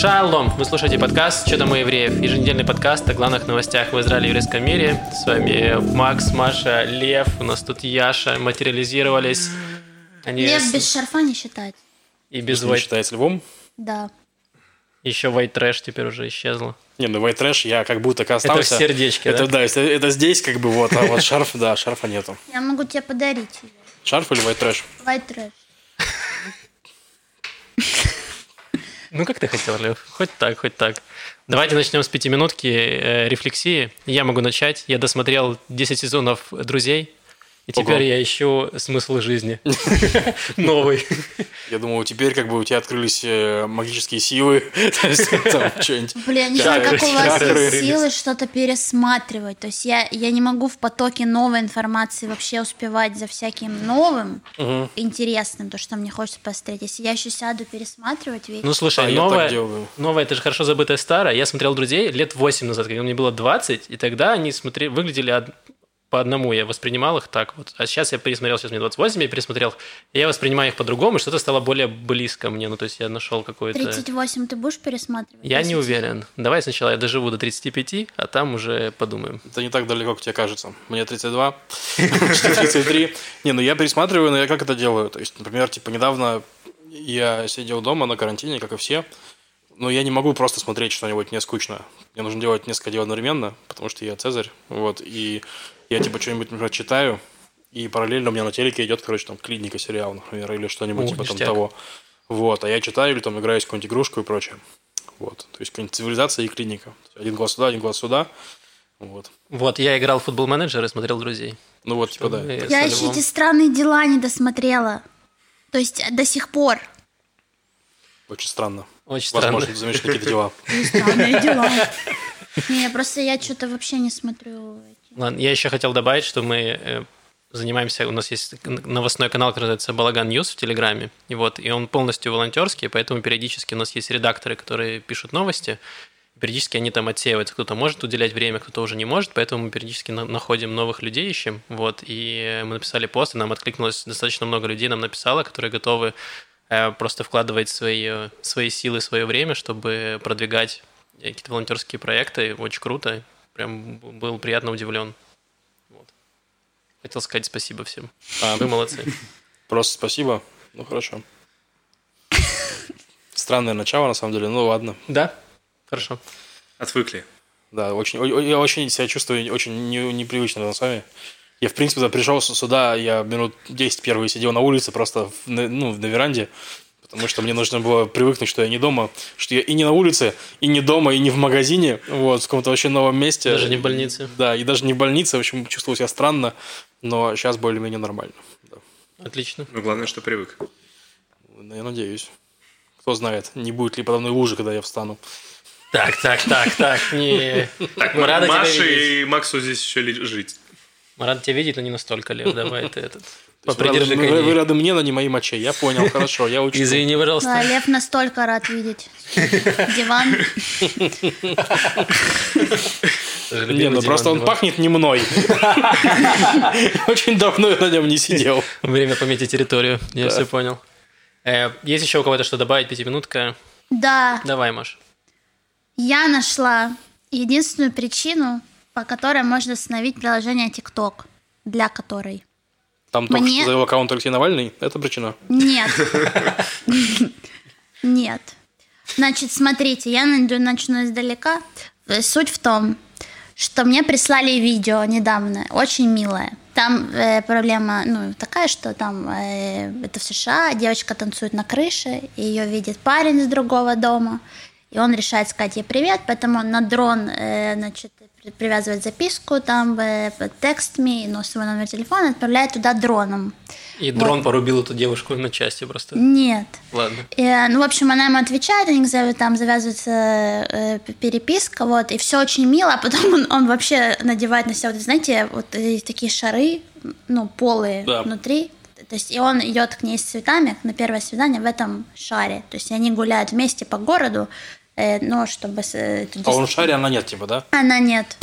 Шалом! Вы слушаете подкаст «Что там у евреев?» Еженедельный подкаст о главных новостях в Израиле и еврейском мире. С вами Макс, Маша, Лев. У нас тут Яша материализировались. Они Лев с... без шарфа не считать. И без white... считается львом? Да. Еще white trash теперь уже исчезло. Не, ну white trash я как будто остался. Это в сердечке, это, да? Да, это здесь как бы вот, а вот шарф, да, шарфа нету. Я могу тебе подарить. Шарф или white trash? White trash. Ну, как ты хотел, Лев? Хоть так, хоть так. Давайте начнем с пятиминутки э, рефлексии. Я могу начать. Я досмотрел 10 сезонов «Друзей». И теперь Ого. я ищу смысл жизни. Новый. Я думаю, теперь как бы у тебя открылись э, магические силы. Бля, не знаю, как у вас есть силы что-то пересматривать. То есть я, я не могу в потоке новой информации вообще успевать за всяким новым, интересным, то, что мне хочется посмотреть. Если я еще сяду пересматривать ведь... Ну, слушай, новое, новое, это же хорошо забытое старое. Я смотрел «Друзей» лет 8 назад, когда мне было 20, и тогда они смотрели, выглядели по одному я воспринимал их так вот. А сейчас я пересмотрел, сейчас мне 28, я пересмотрел, и я воспринимаю их по-другому, что-то стало более близко мне. Ну, то есть я нашел какой-то... 38 ты будешь пересматривать? Я не уверен. Давай сначала я доживу до 35, а там уже подумаем. Это не так далеко, как тебе кажется. Мне 32, 33. Не, ну я пересматриваю, но я как это делаю? То есть, например, типа недавно я сидел дома на карантине, как и все, но я не могу просто смотреть что-нибудь, мне скучно. Мне нужно делать несколько дел одновременно, потому что я Цезарь, вот, и я типа что-нибудь, например, читаю, и параллельно у меня на телеке идет, короче, там клиника сериал, например, или что-нибудь О, типа ништяк. там того. Вот, а я читаю или там играю в какую-нибудь игрушку и прочее. Вот, то есть какая-нибудь цивилизация и клиника. Один глаз сюда, один глаз сюда. Вот. Вот, я играл в Football Manager и смотрел друзей. Ну вот, типа, да. Я еще эти странные дела не досмотрела. То есть до сих пор. Очень странно. Очень странно. Возможно, замечать какие-то дела. Странные дела. Не, просто я что-то вообще не смотрю Ладно, я еще хотел добавить, что мы э, занимаемся, у нас есть новостной канал, который называется Балаган News в Телеграме, и вот, и он полностью волонтерский, поэтому периодически у нас есть редакторы, которые пишут новости, периодически они там отсеиваются, кто-то может уделять время, кто-то уже не может, поэтому мы периодически находим новых людей, ищем, вот, и мы написали пост, и нам откликнулось достаточно много людей, нам написало, которые готовы э, просто вкладывать свои, свои силы, свое время, чтобы продвигать какие-то волонтерские проекты, очень круто, прям был приятно удивлен. Вот. Хотел сказать спасибо всем. А, Вы молодцы. Просто спасибо. Ну, хорошо. Странное начало, на самом деле. Ну, ладно. Да? Хорошо. Отвыкли. Да, очень, я очень себя чувствую очень не, непривычно с вами. Я, в принципе, когда пришел сюда, я минут 10 первые сидел на улице, просто на, ну, на веранде, потому что мне нужно было привыкнуть, что я не дома, что я и не на улице, и не дома, и не в магазине, вот, в каком-то вообще новом месте. Даже не в больнице. Да, и даже не в больнице, в общем, чувствовал себя странно, но сейчас более-менее нормально. Да. Отлично. Ну, главное, что привык. Ну, я надеюсь. Кто знает, не будет ли подо мной лужи, когда я встану. Так, так, так, так, не... Так, Мы рады Маше и Максу здесь еще жить. Мы рады тебя видеть, но не настолько, Лев, давай ты этот... Попридержи вы, вы, вы рады мне, но не моим мочей. Я понял, хорошо, я учу. Извини, пожалуйста. Да, Лев настолько рад видеть. Диван. Не, ну просто он пахнет не мной. Очень давно я на нем не сидел. Время пометить территорию, я все понял. Э, есть еще у кого-то что добавить, пятиминутка? Да. Давай, Маш. Я нашла единственную причину, по которой можно остановить приложение TikTok, для которой там только Мне... что завел аккаунт Алексей Навальный? Это причина? Нет. Нет. Значит, смотрите, я начну издалека. Суть в том, что мне прислали видео недавно, очень милое. Там э, проблема, ну, такая, что там э, это в США, девочка танцует на крыше, ее видит парень из другого дома, и он решает сказать ей привет, поэтому он на дрон, э, значит, привязывает записку, там э, текст me, но свой номер телефона отправляет туда дроном. И дрон вот. порубил эту девушку на части просто? Нет. Ладно. И, ну, в общем, она ему отвечает, они там завязывается э, переписка, вот, и все очень мило, а потом он, он вообще надевает на себя, вот, знаете, вот такие шары, ну, полые да. внутри, то есть и он идет к ней с цветами на первое свидание в этом шаре. То есть они гуляют вместе по городу, Э, но чтобы... Э, а он шаре, она нет, типа, да? Она нет.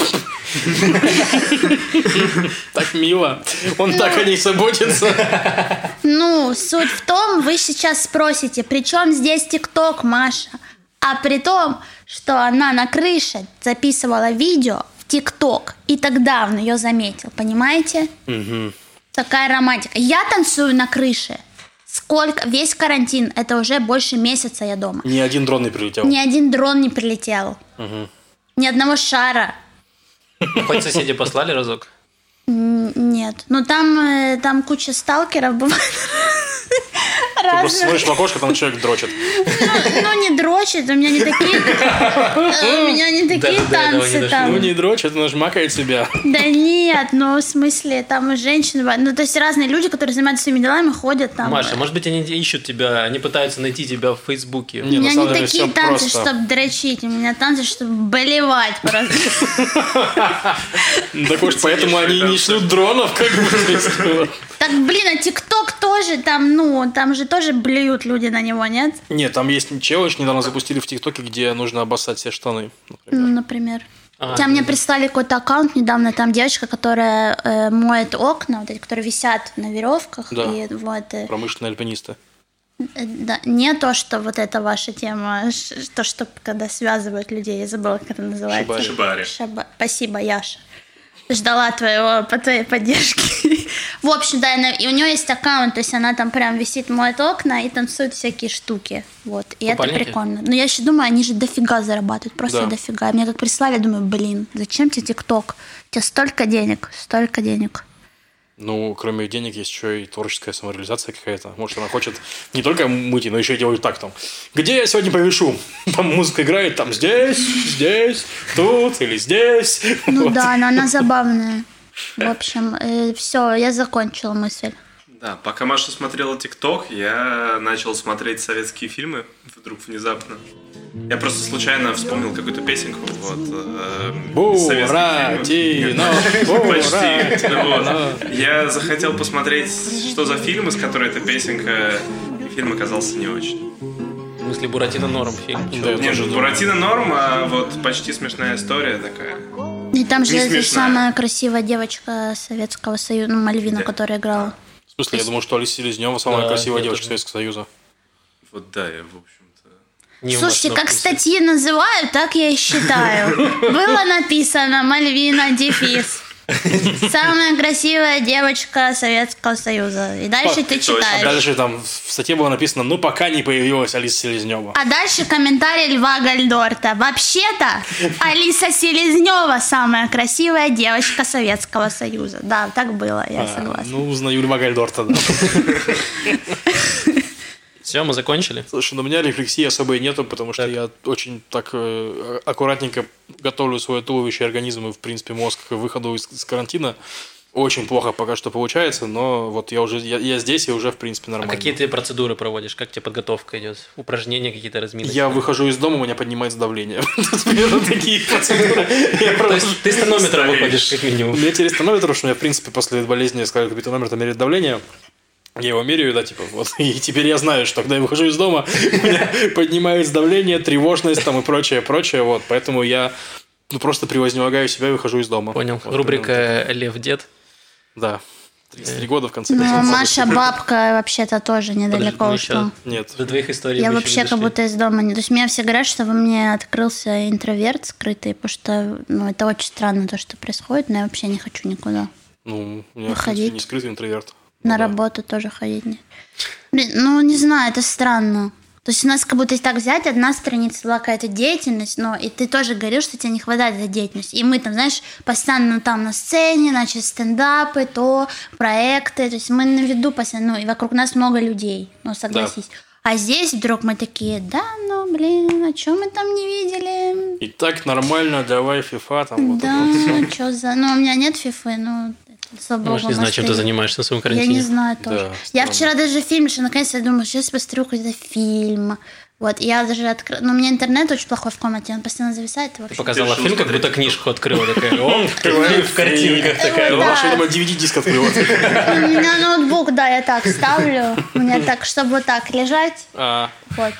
Так мило. Он так о ней заботится. Ну, суть в том, вы сейчас спросите, при чем здесь ТикТок, Маша? А при том, что она на крыше записывала видео в ТикТок, и тогда он ее заметил, понимаете? Такая романтика. Я танцую на крыше. Сколько? Весь карантин. Это уже больше месяца я дома. Ни один дрон не прилетел. Ни один дрон не прилетел. Ни одного шара. Хоть соседи послали разок? Нет. Ну там, э, там куча сталкеров бывает. Ты просто смотришь в окошко, там человек дрочит. Ну, ну, не дрочит, у меня не такие... У меня не такие танцы там. Ну не дрочит, он жмакает себя. Да нет, ну в смысле, там и женщины, ну то есть разные люди, которые занимаются своими делами, ходят там. Маша, может быть, они ищут тебя, они пытаются найти тебя в Фейсбуке. Не, у меня не такие танцы, просто. чтобы дрочить, у меня танцы, чтобы болевать просто. Так уж поэтому они не шлют дронов, как бы. Так, блин, а ТикТок тоже там, ну, там же тоже блюют люди на него, нет? Нет, там есть челлендж, недавно запустили в ТикТоке, где нужно обоссать все штаны. Ну, например. А, Хотя мне прислали какой-то аккаунт недавно, там девочка, которая э, моет окна, вот эти, которые висят на веревках, Да. и вот э, Промышленные альпинисты. Э, Да, не то, что вот это ваша тема, то, что когда связывают людей, я забыла, как это называется. Шибари. Шаба- Спасибо, Яша. Ждала твоего, по твоей поддержки. В общем, да, и у нее есть аккаунт, то есть она там прям висит, моет окна и танцует всякие штуки. Вот, и это Купальники? прикольно. Но я еще думаю, они же дофига зарабатывают, просто Да. дофига. Мне как прислали, думаю, блин, зачем тебе ТикТок? У тебя столько денег, столько денег. Ну, кроме денег, есть еще и творческая самореализация какая-то. Может, она хочет не только мыть, но еще и делать так там. Где я сегодня повешу? Там музыка играет, там здесь, здесь, тут или здесь. Ну Вот. да, но она забавная. В общем, все, я закончила мысль. Да, пока Маша смотрела ТикТок, я начал смотреть советские фильмы вдруг внезапно. Я просто случайно вспомнил какую-то песенку, вот, э. Буратино, Почти. Вот. Я захотел посмотреть, что за фильм, из которой эта песенка, и фильм оказался не очень. В смысле, Буратино норм фильм. Да, я Нет, думаю. Буратино норм, а вот почти смешная история такая. И там же эта самая красивая девочка Советского Союза, ну, Мальвина, Да. которая играла. В смысле, я думал, что Алиса Селезнева самая Да, красивая тоже. Советского Союза. Вот да, я, в общем-то... Не Слушайте, как вкусе. статьи называют, так я и считаю. Было написано Мальвина дефис. Самая красивая девочка Советского Союза. И дальше ты. А читаешь. дальше там в статье было написано, ну, пока не появилась Алиса Селезнева. А дальше комментарий Льва Гальдорта. Вообще-то Алиса Селезнева самая красивая девочка Советского Союза. Да, так было, я А, согласна. Ну, узнаю Льва Гальдорта, да. Все, мы закончили. Слушай, ну у меня рефлексии особой нету, потому что я очень так э, аккуратненько готовлю свое туловище, организм и, в принципе, мозг к выходу из, из карантина. Очень плохо пока что получается, но вот я уже я, я здесь и уже, в принципе, А нормально. какие ты процедуры проводишь? Как тебе подготовка идет? Упражнения какие-то разминки? Я выхожу из дома, у меня поднимается давление. Такие процедуры. Я То есть ты с тонометром выходишь, как У минимум. меня теперь есть тонометр, что у меня, в принципе, после болезни сказали, купить тонометр, мерить давление. Я его меряю, да, типа, вот. И теперь я знаю, что когда я выхожу из дома, у меня поднимается давление, тревожность там и прочее, прочее, вот. Поэтому я ну, просто превознемогаю себя и выхожу из дома. Понял. Вот, Рубрика «Лев дед». Да. 33 года, в конце Ну, концов. Маша бабка вообще-то тоже недалеко Подожди, мы ушла. еще Нет. До двоих историй Я вообще не как будто из дома не... То есть мне все говорят, что во мне открылся интроверт скрытый, потому что ну, это очень странно то, что происходит, но я вообще не хочу никуда. Ну, у меня, Выходить. не скрытый интроверт. На Ну да. работу тоже ходить не. Блин, ну не знаю, это странно. То есть у нас как будто так взять, одна страница была какая-то деятельность, но и ты тоже говорил, что тебе не хватает этой деятельности. И мы там, знаешь, постоянно там на сцене, значит, стендапы, то, проекты. То есть мы на виду постоянно, ну и вокруг нас много людей, ну согласись. А здесь вдруг мы такие, да, ну блин, а что мы там не видели? И так нормально, давай, фифа, там вот Да, вот всё. что за... Ну, у меня нет фифы, ну, Можешь богу, не знать, чем ты занимаешься на своем Я карантине. не знаю тоже. Да, я странно. вчера даже фильм, что наконец я думаю, сейчас посмотрю какой-то фильм. Вот, я даже открыла... Но у меня интернет очень плохой в комнате, он постоянно зависает. вообще. Показала Ты фильм, как будто книжку открыла. Такая, о, в картинках такая. Я думаю, DVD-диск открыла. У меня ноутбук, да, я так ставлю. У меня так, чтобы вот так лежать. А, Вот.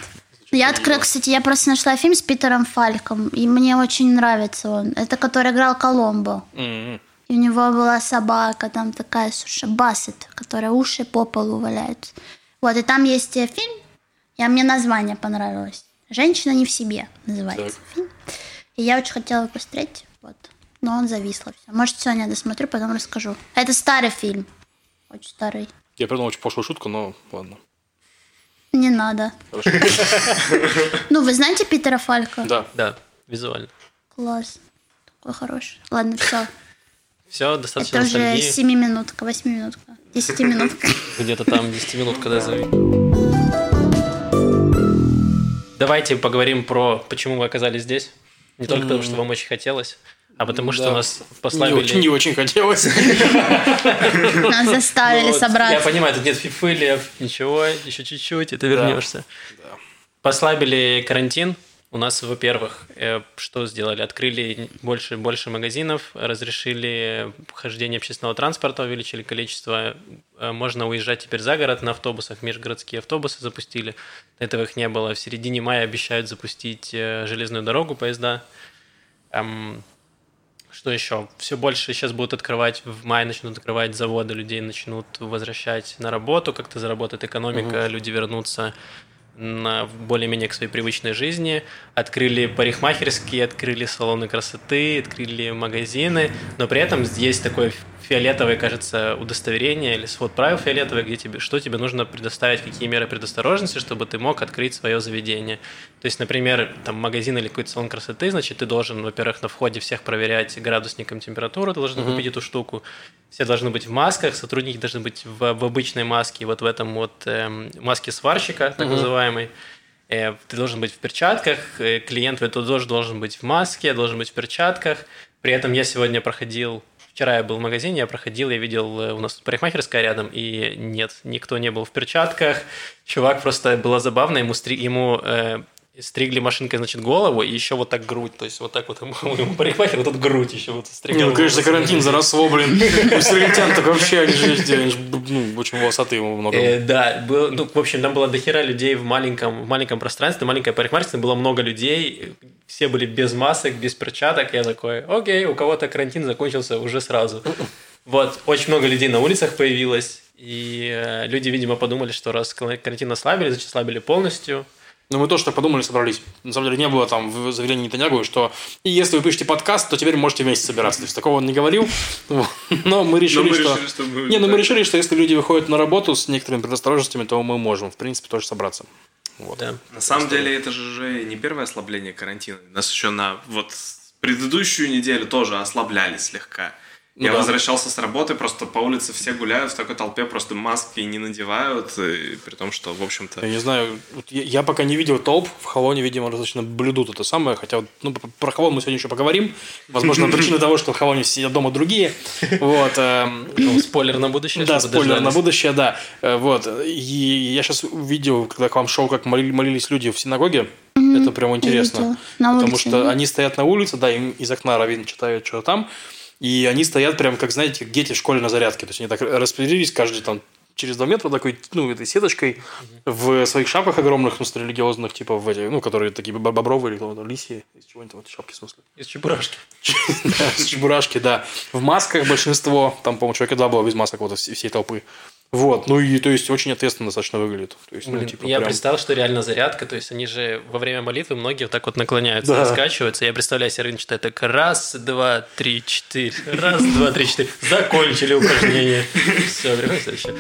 Я открыла, кстати, я просто нашла фильм с Питером Фальком, и мне очень нравится он. Это который играл Коломбо. м-м. И у него была собака, там такая, слушай, бассет, которая уши по полу валяются. Вот, и там есть э, фильм, и мне название понравилось. Женщина не в себе называется фильм. И я очень хотела посмотреть, вот. Но он зависло все. Может, сегодня досмотрю, потом расскажу. Это старый фильм. Очень старый. Я придумал очень пошлую шутку, но ладно. Не надо. Хорошо. Ну, вы знаете Питера Фалька? Да. Да, визуально. Класс. Такой хороший. Ладно, все. Все, достаточно Это уже ностальгии. 7 минутка, 8 минутка, 10 минутка. Где-то там 10 минут, когда зови. Давайте поговорим про, почему вы оказались здесь. Не только потому, что вам очень хотелось, а потому что Да. нас Не очень, не очень хотелось. Нас заставили Ну вот, Я собраться. понимаю, тут нет фифылев, ничего, еще чуть-чуть, и ты вернешься. Послабили карантин. У нас, во-первых, э, что сделали? Открыли больше, больше магазинов, разрешили хождение общественного транспорта, увеличили количество. Э, Можно уезжать теперь за город на автобусах, межгородские автобусы запустили. Этого их не было. В середине мая обещают запустить э, железную дорогу, поезда. Эм, что еще? Все больше сейчас будут открывать, в мае начнут открывать заводы, людей начнут возвращать на работу, как-то заработает экономика, люди вернутся на более-менее к своей привычной жизни. Открыли парикмахерские, открыли салоны красоты, открыли магазины, но при этом есть такое фиолетовое, кажется, удостоверение или свод правил фиолетовый, где тебе, что тебе нужно предоставить, какие меры предосторожности, чтобы ты мог открыть свое заведение. То есть, например, там магазин или какой-то салон красоты, значит, ты должен, во-первых, на входе всех проверять градусником температуру, ты должен купить эту штуку. Все должны быть в масках, сотрудники должны быть в, в обычной маске, вот в этом вот эм, маске сварщика, так называемой. Э, Ты должен быть в перчатках, э, клиент в это тоже должен быть в маске, должен быть в перчатках. При этом я сегодня проходил, вчера я был в магазине, я проходил, я видел, э, у нас парикмахерская рядом, и нет, никто не был в перчатках. Чувак просто было забавно, ему, стри- ему э, стригли машинкой, значит, голову, и еще вот так грудь, то есть вот так вот ему, ему парикмахер, вот тут грудь еще вот Не, стригал. ну, конечно, карантин заросло, блин. У стрельтян так вообще, они же ну, очень волосатые много. Э, да, был, ну, в общем, там было дохера людей в маленьком, в маленьком пространстве, маленькая парикмахерская, было много людей, все были без масок, без перчаток, я такой, окей, у кого-то карантин закончился уже сразу. Вот, очень много людей на улицах появилось, и э, люди, видимо, подумали, что раз карантин ослабили, значит, ослабили полностью. Ну, мы тоже так подумали, собрались. На самом деле, не было там в заявлении Нетаньягу, что и если вы пишете подкаст, то теперь можете вместе собираться. То есть, такого он не говорил. Но мы решили, мы что... решили, что мы- Не, ну мы решили, что если люди выходят на работу с некоторыми предосторожностями, то мы можем, в принципе, тоже собраться. Вот. Да. На самом деле это же уже не первое ослабление карантина. Нас еще на вот предыдущую неделю тоже ослабляли слегка. Ну Я да. возвращался с работы, просто по улице все гуляют в такой толпе, просто маски не надевают, и при том, что, в общем-то... Я не знаю, вот я, я пока не видел толп, в Хавоне, видимо, достаточно блюдут это самое, хотя вот, ну, про Хавон мы сегодня еще поговорим. Возможно, причина того, что в Хавоне сидят дома другие. Вот. эм, Ну, спойлер на будущее. Да, спойлер на будущее, да. Э, Вот. И я сейчас увидел, когда к вам шел, как молили- молились люди в синагоге. Это прям интересно. Потому что они стоят на улице, да, им из окна раввин читают что-то там. И они стоят прям, как, знаете, как дети в школе на зарядке. То есть они так распределились каждый там через два метра такой, ну, этой сеточкой в своих шапках огромных, ну, религиозных, типа в эти, ну, которые такие боб- бобровые или лисьи, из чего-нибудь там, эти шапки, в смысле. Из чебурашки. С чебурашки, да. В масках большинство, там, по-моему, человека два было без масок вот из всей толпы. Вот, ну и, то есть, очень ответственно достаточно выглядит. То есть, ну, Блин, типа, я прям- представил, что реально зарядка, то есть они же во время молитвы многие вот так вот наклоняются, Да. раскачиваются. Я представляю себе рынок читает так раз, два, три, четыре, раз, два, три, четыре. Закончили упражнение. Все, следующее.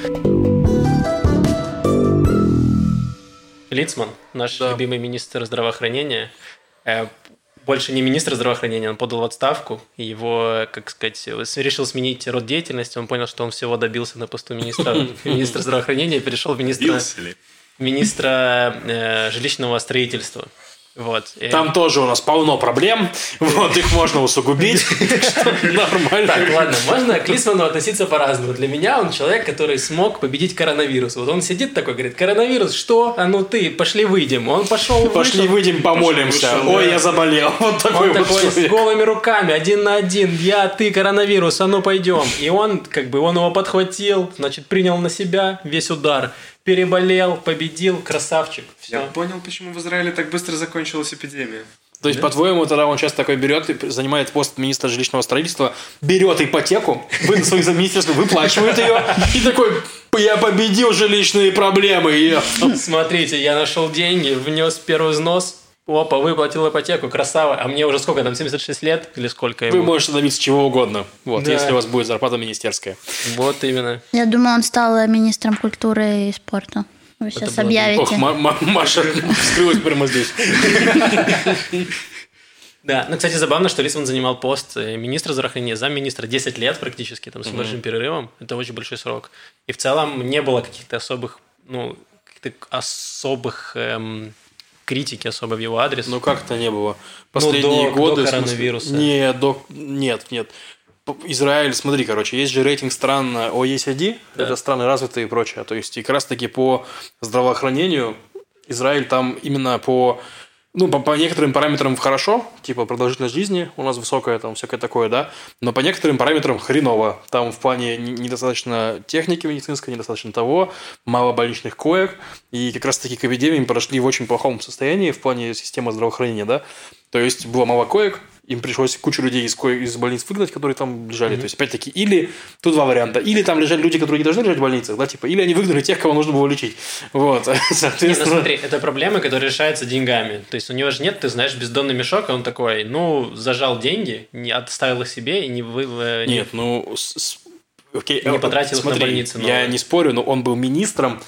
Лицман, наш Да. любимый министр здравоохранения, э, больше не министр здравоохранения, он подал в отставку, и его, как сказать, решил сменить род деятельности, он понял, что он всего добился на посту министра, министра здравоохранения, и перешел в министра министра э, жилищного строительства. Вот. И- Там тоже у нас полно проблем, вот, их можно усугубить, так что нормально. Так, ладно, можно к Лисману относиться по-разному. Для меня он человек, который смог победить коронавирус. Вот он сидит такой, говорит, коронавирус, что? А ну ты, пошли выйдем. Он пошел, Пошли выйдем, помолимся. Ой, я заболел. Вот такой Он вот такой с голыми руками, один на один, я, ты, коронавирус, а ну пойдем. И он, как бы, он его подхватил, значит, принял на себя весь удар, переболел, победил, красавчик. Я Все. понял, почему в Израиле так быстро закончилась эпидемия. То есть, по-твоему, тогда он сейчас такой берет, и занимает пост министра жилищного строительства, берет ипотеку, вы на своих министерствах выплачивает ее, и такой Я победил жилищные проблемы. Я... Смотрите, я нашел деньги, внес первый взнос, Опа, выплатил ипотеку, красава. А мне уже сколько там, 76 лет или сколько ему? Вы можете добиться чего угодно, вот, Да. если у вас будет зарплата министерская. Вот именно. Я думаю, он стал министром культуры и спорта. Вы сейчас было бы- объявите. Ох, Ма- Ма- Маша вскрылась прямо здесь. Да, ну, кстати, забавно, что Лисман занимал пост э, министра здравоохранения, замминистра 10 лет практически, там, с большим перерывом. Это очень большой срок. И в целом не было каких-то особых, ну, каких-то особых эм, критики особо в его адрес. Ну как это не было? Последние до- до годы... смысле- коронавируса. Не, до... Нет, нет. Израиль, смотри, короче, есть же рейтинг стран OECD, Да. это страны развитые и прочее. То есть, и как раз-таки по здравоохранению Израиль там именно по ну, по, по некоторым параметрам хорошо, типа продолжительность жизни у нас высокая, там всякое такое, да, но по некоторым параметрам хреново. Там в плане не- недостаточно техники медицинской, недостаточно того, мало больничных коек, и как раз-таки к эпидемии мы подошли в очень плохом состоянии в плане системы здравоохранения, да. То есть было мало коек, им пришлось кучу людей из, из больниц выгнать, которые там лежали. То есть, опять-таки, или тут два варианта. Или там лежали люди, которые не должны лежать в больницах, да, типа, или они выгнали тех, кого нужно было лечить. Вот, Не, ну соответственно... смотри, это проблема, которая решается деньгами. То есть у него же нет, ты знаешь, бездонный мешок, а он такой, ну, зажал деньги, не оставил их себе и не вы... э, не- Нет, ну, с- окей, Не э, потратил их на смотри, больницы Я новые. не спорю, но он был министром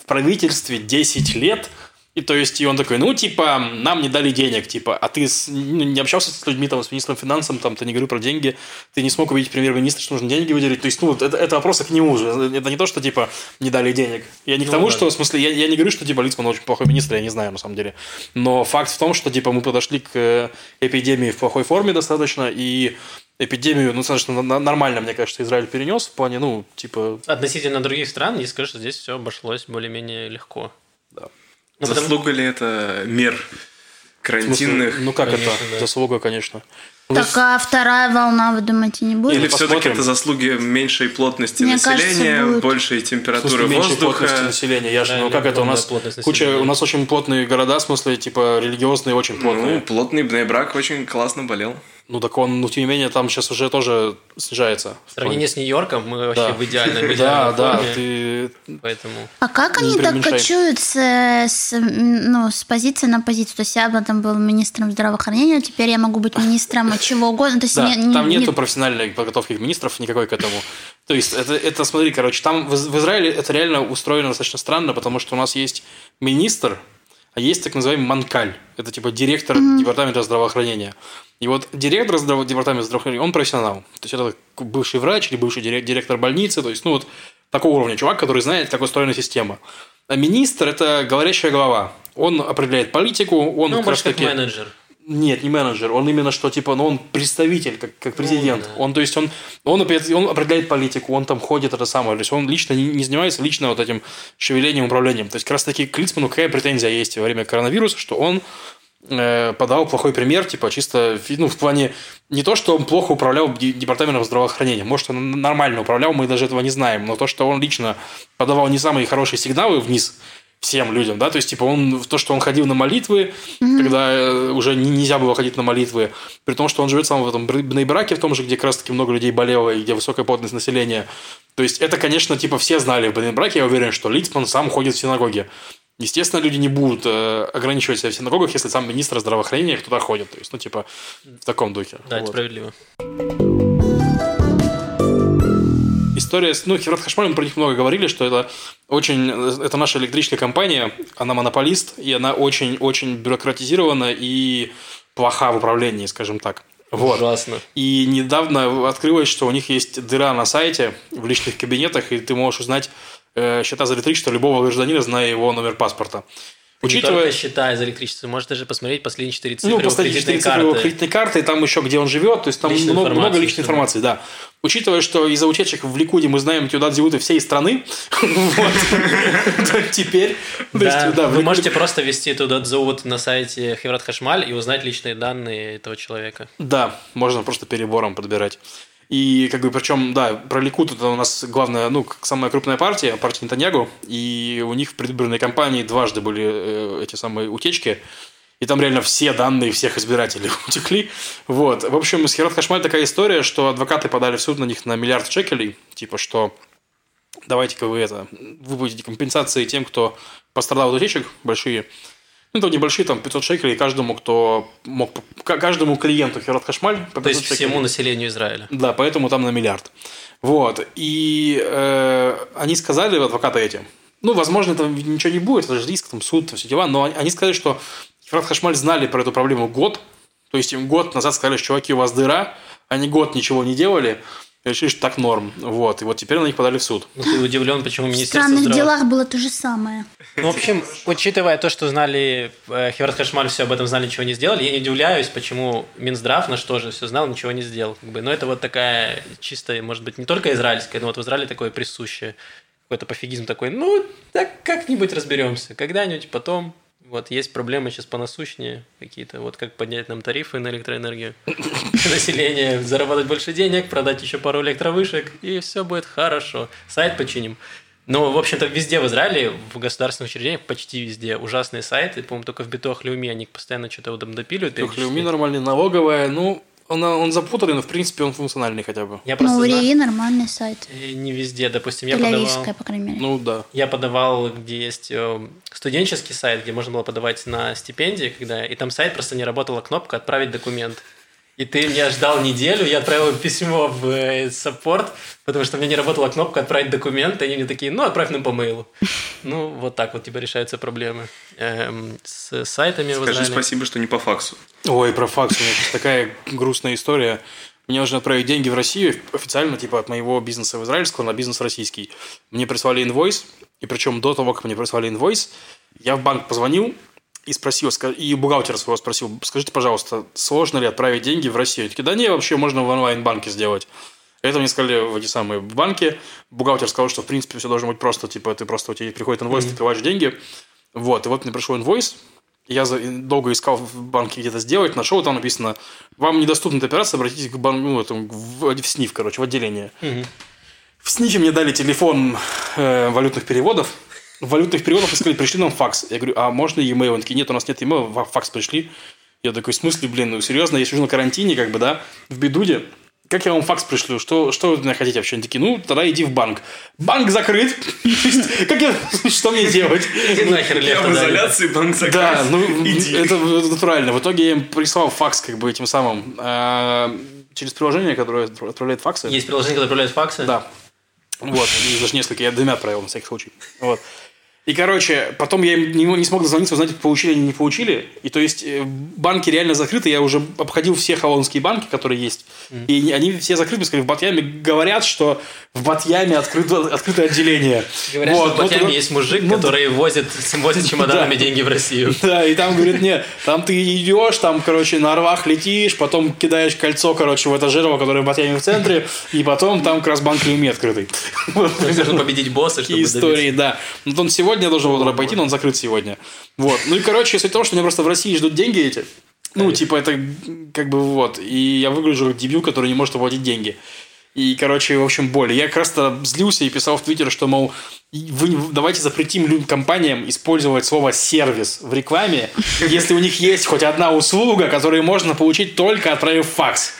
в правительстве 10 лет, и то есть, и он такой, ну, типа, нам не дали денег, типа, а ты с- ну, не общался с людьми, там, с министром финансов, там, ты не говорил про деньги, ты не смог увидеть премьер-министра, что нужно деньги выделить, то есть, ну, вот это, это вопросы к нему же, это не то, что, типа, не дали денег. Я не к Ну, тому, да. что, в смысле, я, я не говорю, что, типа, Лицман очень плохой министр, я не знаю, на самом деле, но факт в том, что, типа, мы подошли к э, эпидемии в плохой форме достаточно, и эпидемию, ну, достаточно нормально, мне кажется, Израиль перенес в плане, ну, типа, Относительно других стран, я скажу, что здесь все обошлось более-менее легко. Да. Ну, потому- Заслуга ли это мер карантинных? ну, как Конечно, это? да. Заслуга, конечно. Ну, Так а вторая волна, вы думаете, не будет? Или Ну, все-таки это заслуги меньшей плотности Мне кажется, населения, будет. большей температуры смысле, меньшей воздуха? плотности населения. Я же, ну, Реально как это у нас куча, населения. у нас очень плотные города, в смысле, типа, религиозные, очень плотные. Ну, плотный брак очень классно болел. Ну, так он, ну, тем не менее, там сейчас уже тоже снижается. В сравнении с Нью-Йорком мы вообще Да. в идеальной, в Да, да, ты... Поэтому... А как они так кочуют с, ну, с позиции на позицию? То есть я бы там был министром здравоохранения, теперь я могу быть министром чего угодно. То есть Да, не- не- там не- нету профессиональной подготовки министров никакой к этому. То есть, это, это смотри, короче, там в, в Израиле это реально устроено достаточно странно, потому что у нас есть министр, а есть так называемый манкаль. Это типа директор департамента здравоохранения. И вот директор здраво- департамента здравоохранения, он профессионал. То есть, это бывший врач или бывший дире- директор больницы. То есть, ну вот такого уровня чувак, который знает, как устроена система. А министр – это говорящая голова. Он определяет политику, он Ну, как как раз-таки- менеджер. Нет, не менеджер, он именно что, типа, ну, он представитель, как, как президент. да. Он, то есть, он, он, он определяет политику, он там ходит, это самое. То есть, он лично не, не занимается лично вот этим шевелением, управлением. То есть, как раз таки к Лицману какая претензия есть во время коронавируса, что он э, подал плохой пример, типа, чисто, ну, в плане не то, что он плохо управлял де- департаментом здравоохранения, может, он нормально управлял, мы даже этого не знаем, но то, что он лично подавал не самые хорошие сигналы вниз всем людям, да, то есть, типа, он, то, что он ходил на молитвы, когда э, уже не- нельзя было ходить на молитвы, при том, что он живет сам в этом Бнейбраке, в том же, где как раз-таки много людей болело и где высокая плотность населения. То есть, это, конечно, типа, все знали в Бнейбраке, я уверен, что Лицман сам ходит в синагоге. Естественно, люди не будут э, ограничивать себя в синагогах, если сам министр здравоохранения туда ходит. То есть, ну, типа, в таком духе. Да, это Вот. справедливо. История с... Ну, Хеврат Хашмаль, мы про них много говорили, что это очень... Это наша электрическая компания, она монополист, и она очень-очень бюрократизирована и плоха в управлении, скажем так. Вот. Ужасно. И недавно открылось, что у них есть дыра на сайте в личных кабинетах, и ты можешь узнать э, счета за электричество любого гражданина, зная его номер паспорта. Не Учитывая... только счета за электричество, можешь даже посмотреть последние четыре цифры Ну, его поставить кредитной 4 цифры его кредитной карты, там еще где он живет, то есть там Личной много, много личной информации, да. Учитывая, что из-за утечек в Ликуде мы знаем Тюдат Зиуты всей страны, теперь... Да, вы можете просто ввести туда зовут на сайте Хеврат Хашмаль и узнать личные данные этого человека. Да, можно просто перебором подбирать. И как бы причем, да, про Ликуд это у нас главная, ну, самая крупная партия, партия Нетаньягу, и у них в предвыборной кампании дважды были э, эти самые утечки, и там реально все данные всех избирателей утекли. Вот. В общем, с Херат Хашмаль такая история, что адвокаты подали в суд на них на миллиард шекелей, типа что давайте-ка вы это, вы будете компенсации тем, кто пострадал от утечек большие. Ну, это небольшие, там, 500 шекелей каждому, кто мог, каждому клиенту Херат Хашмаль. То есть шекелей. всему населению Израиля. Да, поэтому там на миллиард. Вот. И э, они сказали, адвокаты эти, ну, возможно, там ничего не будет, это же риск, там, суд, там, все дела, но они сказали, что Херат Хашмаль знали про эту проблему год, то есть им год назад сказали, что, чуваки, у вас дыра, они год ничего не делали, решили, что так норм. Вот. И вот теперь на них подали в суд. Ну, ты удивлен, почему министерство В странных здраво... делах было то же самое. Ну, в общем, учитывая то, что знали, э, Хевард Хашмаль все об этом знали, ничего не сделали, я не удивляюсь, почему Минздрав, на что же все знал, ничего не сделал. Как бы. Но это вот такая чистая, может быть, не только израильская, но вот в Израиле такое присущее. Какой-то пофигизм такой, ну, так как-нибудь разберемся. Когда-нибудь потом вот есть проблемы сейчас понасущнее какие-то, вот как поднять нам тарифы на электроэнергию, население, заработать больше денег, продать еще пару электровышек, и все будет хорошо. Сайт починим. Ну, в общем-то, везде в Израиле, в государственных учреждениях, почти везде ужасные сайты. По-моему, только в Битох Люми они постоянно что-то там допиливают. Битох Люми нормальный, налоговая, ну, он, он запутанный, но в принципе он функциональный хотя бы. Я просто ну, РИИ нормальный сайт. Не везде, допустим, я подавал... по крайней мере. Ну, да. Я подавал, где есть э, студенческий сайт, где можно было подавать на стипендии, когда... и там сайт просто не работала кнопка «Отправить документ». И ты меня ждал неделю, я отправил письмо в э, саппорт, потому что у меня не работала кнопка «Отправить документ», и они мне такие, ну, отправь нам по мейлу. Ну, вот так вот типа решаются проблемы. Эм, с сайтами Скажи спасибо, что не по факсу. Ой, про факс. У меня такая грустная история. Мне нужно отправить деньги в Россию официально, типа от моего бизнеса в израильского на бизнес российский. Мне прислали инвойс, и причем до того, как мне прислали инвойс, я в банк позвонил, и спросил, и бухгалтера своего спросил, скажите, пожалуйста, сложно ли отправить деньги в Россию? Они такие, да не, вообще можно в онлайн-банке сделать. Это мне сказали в эти самые банки. Бухгалтер сказал, что в принципе все должно быть просто, типа ты просто у тебя приходит инвойс, mm-hmm. ты открываешь деньги. Вот, и вот мне пришел инвойс, я долго искал в банке где-то сделать, нашел, там написано, вам недоступна эта операция, обратитесь к банку, ну, там, в, в СНИФ, короче, в отделение. Mm-hmm. В СНИФе мне дали телефон э, валютных переводов, валютных переводов и сказали, пришли нам факс. Я говорю, а можно e-mail? Он такие, нет, у нас нет e-mail, факс пришли. Я такой, в смысле, блин, ну серьезно, я сижу на карантине, как бы, да, в бедуде. Как я вам факс пришлю? Что, что вы от меня хотите вообще? Они такие, ну, тогда иди в банк. Банк закрыт. Как я, что мне делать? Иди нахер, Я в изоляции, банк закрыт. Да, ну, это натурально. В итоге я им прислал факс, как бы, этим самым, а, через приложение, которое отправляет факсы. Есть приложение, которое отправляет факсы? Да. Вот, даже несколько, я двумя отправил, на всякий случай. Вот. И, короче, потом я им не, не смог дозвониться, узнать, получили или не получили. И то есть э, банки реально закрыты. Я уже обходил все холландские банки, которые есть. Mm. И они все закрыты. Сказали, в Батьяме говорят, что в Батьяме открыто, открытое отделение. Говорят, вот. что в Батьяме вот, есть мужик, ну, который возит, возит чемоданами деньги в Россию. Да, и там говорит, нет, там ты идешь, там, короче, на рвах летишь, потом кидаешь кольцо, короче, в это жерло, которое в Батьяме в центре, и потом там как раз банк Люми открытый. Нужно победить босса, чтобы истории, да. Но он сегодня сегодня я должен был туда пойти, но он закрыт сегодня. Вот. Ну и, короче, суть в том, что меня просто в России ждут деньги эти. Ну, типа, это как бы вот. И я выгляжу как дебил, который не может оплатить деньги. И, короче, в общем, боль. Я как раз-то злился и писал в Твиттер, что, мол, вы давайте запретим компаниям использовать слово «сервис» в рекламе, если у них есть хоть одна услуга, которую можно получить только отправив факс.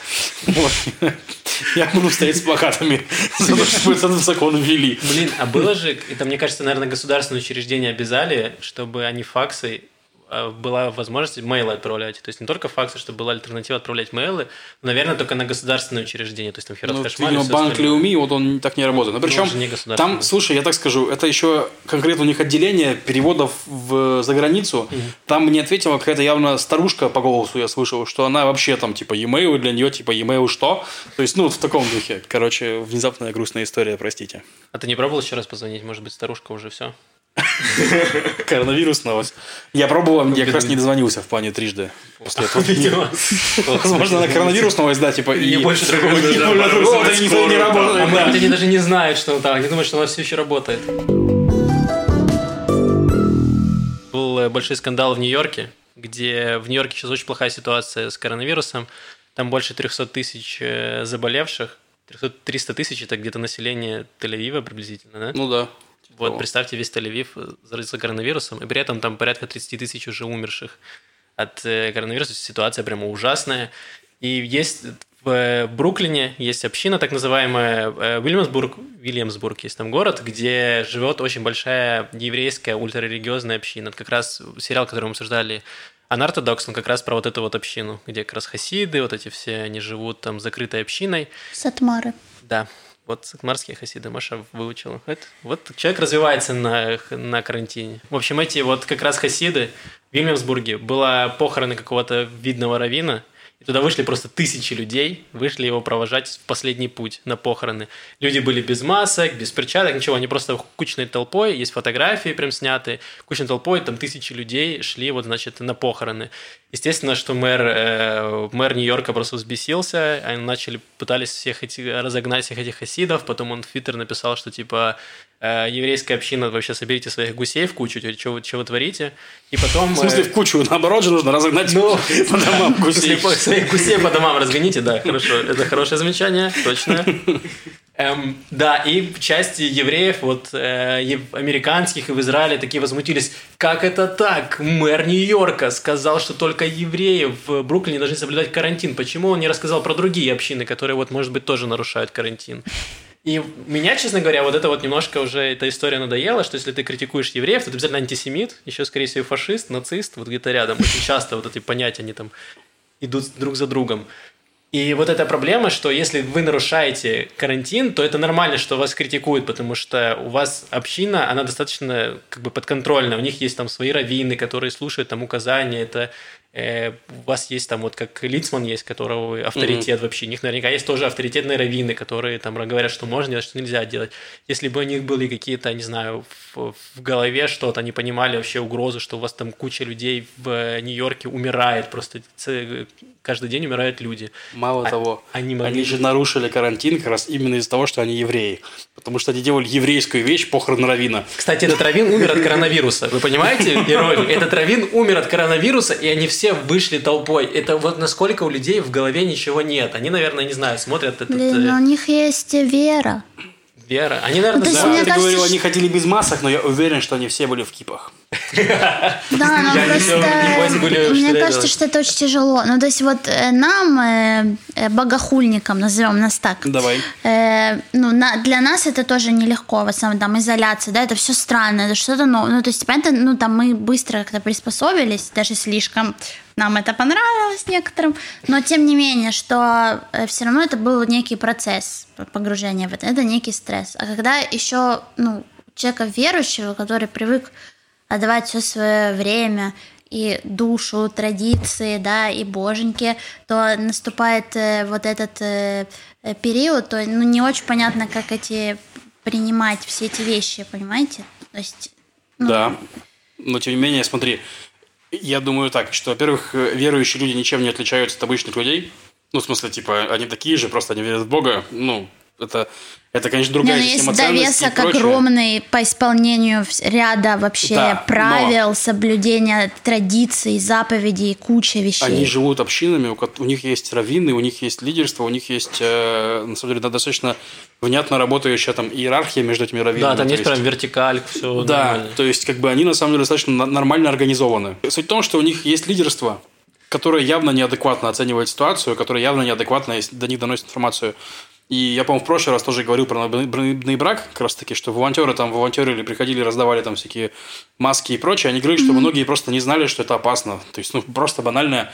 Вот. Я буду стоять с плакатами, чтобы этот закон ввели. Блин, а было же, это, мне кажется, наверное, государственные учреждения обязали, чтобы они факсы была возможность мейлы отправлять. То есть не только факсы, чтобы была альтернатива отправлять мейлы, но, наверное, только на государственное учреждение. То есть там Херат ну, Кошмаль, банк Леуми, вот он так не работает. Но ну, причем не там, слушай, я так скажу, это еще конкретно у них отделение переводов в, за границу. Угу. Там мне ответила какая-то явно старушка по голосу, я слышал, что она вообще там типа e-mail для нее типа e-mail что? То есть, ну, в таком духе. Короче, внезапная грустная история, простите. А ты не пробовал еще раз позвонить? Может быть, старушка уже все? Коронавирус новость. Я пробовал, я как раз не дозвонился в плане трижды. После этого. Возможно, на коронавирус новость, да, типа... И больше другого не работает. А они даже не знают, что так. Они думают, что она все еще работает. Был э, большой скандал в Нью-Йорке, где в Нью-Йорке сейчас очень плохая ситуация с коронавирусом. Там больше 300 тысяч э, заболевших. 300 тысяч – это где-то население Тель-Авива приблизительно, да? Ну да. Вот, представьте, весь Тель-Авив э, заразился коронавирусом, и при этом там порядка 30 тысяч уже умерших от э, коронавируса. Ситуация прямо ужасная. И есть в Бруклине есть община, так называемая э, Уильямсбург, Вильямсбург есть там город, где живет очень большая еврейская ультрарелигиозная община. Это как раз сериал, который мы обсуждали, Анартодокс, он как раз про вот эту вот общину, где как раз хасиды, вот эти все, они живут там закрытой общиной. Сатмары. Да, вот сатмарские хасиды Маша выучила. Это, вот человек развивается на, на карантине. В общем, эти вот как раз хасиды в Вильямсбурге была похороны какого-то видного равина, и туда вышли просто тысячи людей, вышли его провожать в последний путь на похороны. Люди были без масок, без перчаток, ничего, они просто кучной толпой, есть фотографии прям сняты, кучной толпой, там тысячи людей шли вот, значит, на похороны. Естественно, что мэр, э, мэр Нью-Йорка просто взбесился, они начали, пытались всех эти, разогнать всех этих хасидов, потом он в Твиттер написал, что типа Э, еврейская община, вообще соберите своих гусей в кучу, вы, что вы творите. И потом... В смысле, э, в кучу? Наоборот же нужно разогнать ну, по домам гусей. Своих гусей по домам разгоните, да, хорошо. Это хорошее замечание, точно. Эм, да, и часть евреев, вот э, американских и в Израиле, такие возмутились. Как это так? Мэр Нью-Йорка сказал, что только евреи в Бруклине должны соблюдать карантин. Почему он не рассказал про другие общины, которые, вот, может быть, тоже нарушают карантин? И меня, честно говоря, вот это вот немножко уже эта история надоела, что если ты критикуешь евреев, то ты обязательно антисемит, еще, скорее всего, фашист, нацист, вот где-то рядом. Очень часто вот эти понятия, они там идут друг за другом. И вот эта проблема, что если вы нарушаете карантин, то это нормально, что вас критикуют, потому что у вас община, она достаточно как бы подконтрольна, у них есть там свои раввины, которые слушают там указания, это у вас есть там вот как Лицман есть, которого авторитет mm-hmm. вообще, у них наверняка есть тоже авторитетные раввины, которые там говорят, что можно делать, что нельзя делать. Если бы у них были какие-то, не знаю, в, в голове что-то, они понимали вообще угрозу, что у вас там куча людей в Нью-Йорке умирает, просто каждый день умирают люди. Мало а, того, они, могли... они же нарушили карантин как раз именно из-за того, что они евреи. Потому что они делали еврейскую вещь, похорон равина. Кстати, этот равин умер от коронавируса. Вы понимаете? Этот равин умер от коронавируса, и они все вышли толпой. Это вот насколько у людей в голове ничего нет. Они, наверное, не знаю, смотрят этот... Блин, э, у них есть вера. Вера. Они, наверное, ну, да, ты кажется, говорил, они ходили без масок, но я уверен, что они все были в кипах. Да, но просто мне кажется, что это очень тяжело. Ну, то есть вот э, нам, э, э, богохульникам, назовем нас так. Давай. Ну, для нас это тоже нелегко, в основном, там, изоляция, да, это все странно, это что-то новое. Ну, то есть, понятно, ну, там мы быстро как-то приспособились, даже слишком нам это понравилось некоторым, но тем не менее, что все равно это был некий процесс погружения в это, это некий стресс. А когда еще, ну, человека верующего, который привык отдавать все свое время и душу, традиции, да, и боженьки, то наступает э, вот этот э, э, период, то ну, не очень понятно, как эти принимать все эти вещи, понимаете? То есть, ну... Да, но тем не менее, смотри, я думаю так, что, во-первых, верующие люди ничем не отличаются от обычных людей. Ну, в смысле, типа, они такие же, просто они верят в Бога. Ну, это это, конечно, другая Но система есть довесок огромный по исполнению ряда вообще да, правил, но... соблюдения традиций, заповедей, куча вещей. Они живут общинами, у, у них есть раввины, у них есть лидерство, у них есть, э, на самом деле, достаточно внятно работающая там иерархия между этими раввинами. Да, там есть, есть прям вертикаль, все Да, нормально. то есть как бы они на самом деле достаточно нормально организованы. Суть в том, что у них есть лидерство, которое явно неадекватно оценивает ситуацию, которое явно неадекватно до них доносит информацию. И я, по-моему, в прошлый раз тоже говорил про набный брак, как раз таки, что волонтеры там волонтеры или приходили, раздавали там всякие маски и прочее. Они говорили, что многие просто не знали, что это опасно. То есть, ну, просто банальная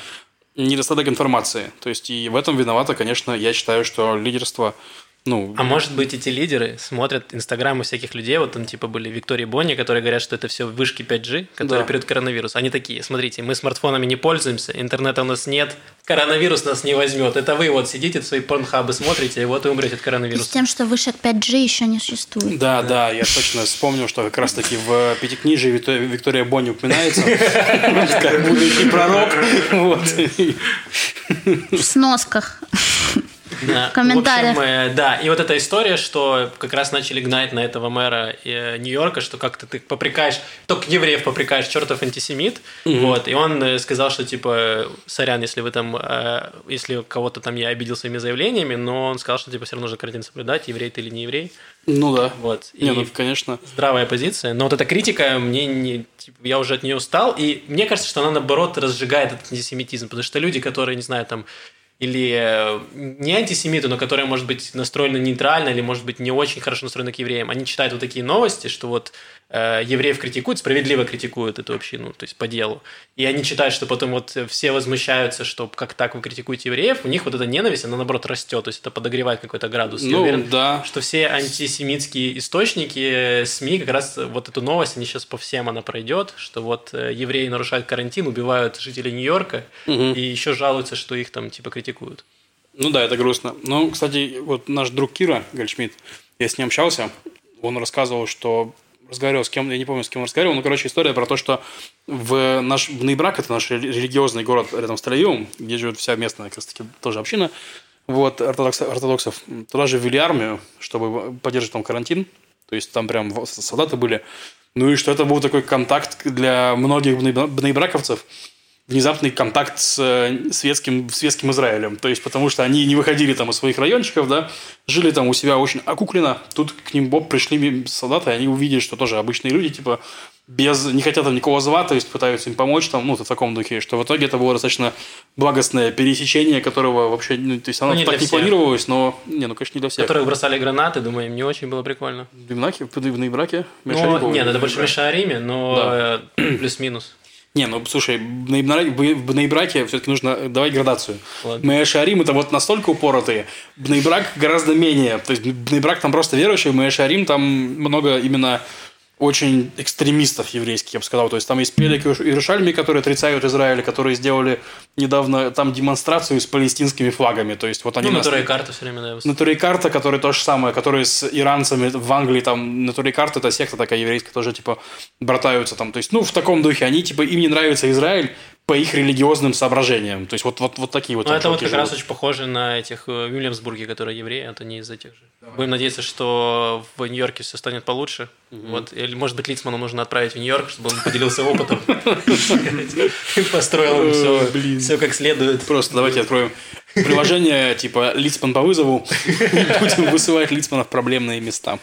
недостаток информации. То есть, и в этом виновата, конечно, я считаю, что лидерство ну, а может быть, эти лидеры смотрят инстаграмы всяких людей, вот там типа были Виктория Бонни, которые говорят, что это все вышки 5G, которые да. перед коронавирус. Они такие, смотрите, мы смартфонами не пользуемся, интернета у нас нет, коронавирус нас не возьмет. Это вы вот сидите, свои порнхабы смотрите, и вот и умрете от коронавируса. С тем, что вышек 5G еще не существует. Да, да, я точно вспомнил, что как раз-таки в пятикнижии Виктория Бонни упоминается, как будущий пророк. В сносках. В комментариях. В общем, э, да, и вот эта история, что как раз начали гнать на этого мэра э, Нью-Йорка, что как-то ты попрекаешь, только евреев попрекаешь, чертов антисемит, mm-hmm. вот, и он э, сказал, что типа, сорян, если вы там, если кого-то там я обидел своими заявлениями, но он сказал, что типа все равно нужно карантин соблюдать, еврей ты или не еврей. Ну да. Вот. Не, и ну, конечно. Здравая позиция. Но вот эта критика, мне не, типа, я уже от нее устал. И мне кажется, что она, наоборот, разжигает этот антисемитизм. Потому что люди, которые, не знаю, там, или э, не антисемиты, но которые, может быть, настроены нейтрально или, может быть, не очень хорошо настроены к евреям, они читают вот такие новости, что вот э, евреев критикуют, справедливо критикуют эту общину, то есть по делу. И они читают, что потом вот все возмущаются, что как так вы критикуете евреев, у них вот эта ненависть, она наоборот растет, то есть это подогревает какой-то градус. Ну, Я уверен, да. что все антисемитские источники, э, СМИ, как раз вот эту новость, они сейчас по всем она пройдет, что вот э, евреи нарушают карантин, убивают жителей Нью-Йорка, и еще жалуются, что их там типа критикуют. Ну да, это грустно. Ну, кстати, вот наш друг Кира Гольшмидт, я с ним общался, он рассказывал, что разговаривал с кем, я не помню, с кем он разговаривал, но, короче, история про то, что в наш в Нейбрак, это наш религиозный город рядом с Тель-Авивом, где живет вся местная, как таки, тоже община, вот, ортодокс, ортодоксов, туда же ввели армию, чтобы поддерживать там карантин, то есть там прям солдаты были. Ну и что это был такой контакт для многих бней- бнейбраковцев, внезапный контакт с э, светским, светским Израилем. То есть, потому что они не выходили там из своих райончиков, да, жили там у себя очень окукленно. Тут к ним Боб пришли солдаты, и они увидели, что тоже обычные люди, типа, без, не хотят там никого звать, то есть пытаются им помочь, там, ну, в таком духе, что в итоге это было достаточно благостное пересечение, которого вообще, ну, то есть оно Ну, не так не всех. планировалось, но, не, ну, конечно, не для всех. Которых бросали гранаты, думаю, им не очень было прикольно. В Бнаке, в Нейбраке? Ну, нет, это больше Мишариме, но Да. э, плюс-минус. Не, ну слушай, в Нейбраке все-таки нужно давать градацию. Ладно. Мы Шарим это вот настолько упоротые. Бнейбрак гораздо менее. То есть Бнейбрак там просто верующий, мы Шарим там много именно очень экстремистов еврейских, я бы сказал. То есть там есть Пелик и Иерушальми, которые отрицают Израиль, которые сделали недавно там демонстрацию с палестинскими флагами. То есть вот они Ну, нас- натура и карта все время, да, Натуре карта, который то же самое, которые с иранцами в Англии, там, Натуре карта, это секта такая еврейская, тоже, типа, братаются там. То есть, ну, в таком духе. Они, типа, им не нравится Израиль по их религиозным соображениям. То есть, вот, вот, вот такие вот. Ну, это вот как раз живут. очень похоже на этих э, в Вильямсбурге, которые евреи, это не из этих же. Будем надеяться, что в Нью-Йорке все станет получше. Вот. Или, может быть, Лицману нужно отправить в Нью-Йорк, чтобы он поделился опытом. Построил им все, все как следует. Просто давайте откроем приложение, типа, Лицман по вызову. Будем высылать Лицмана в проблемные места.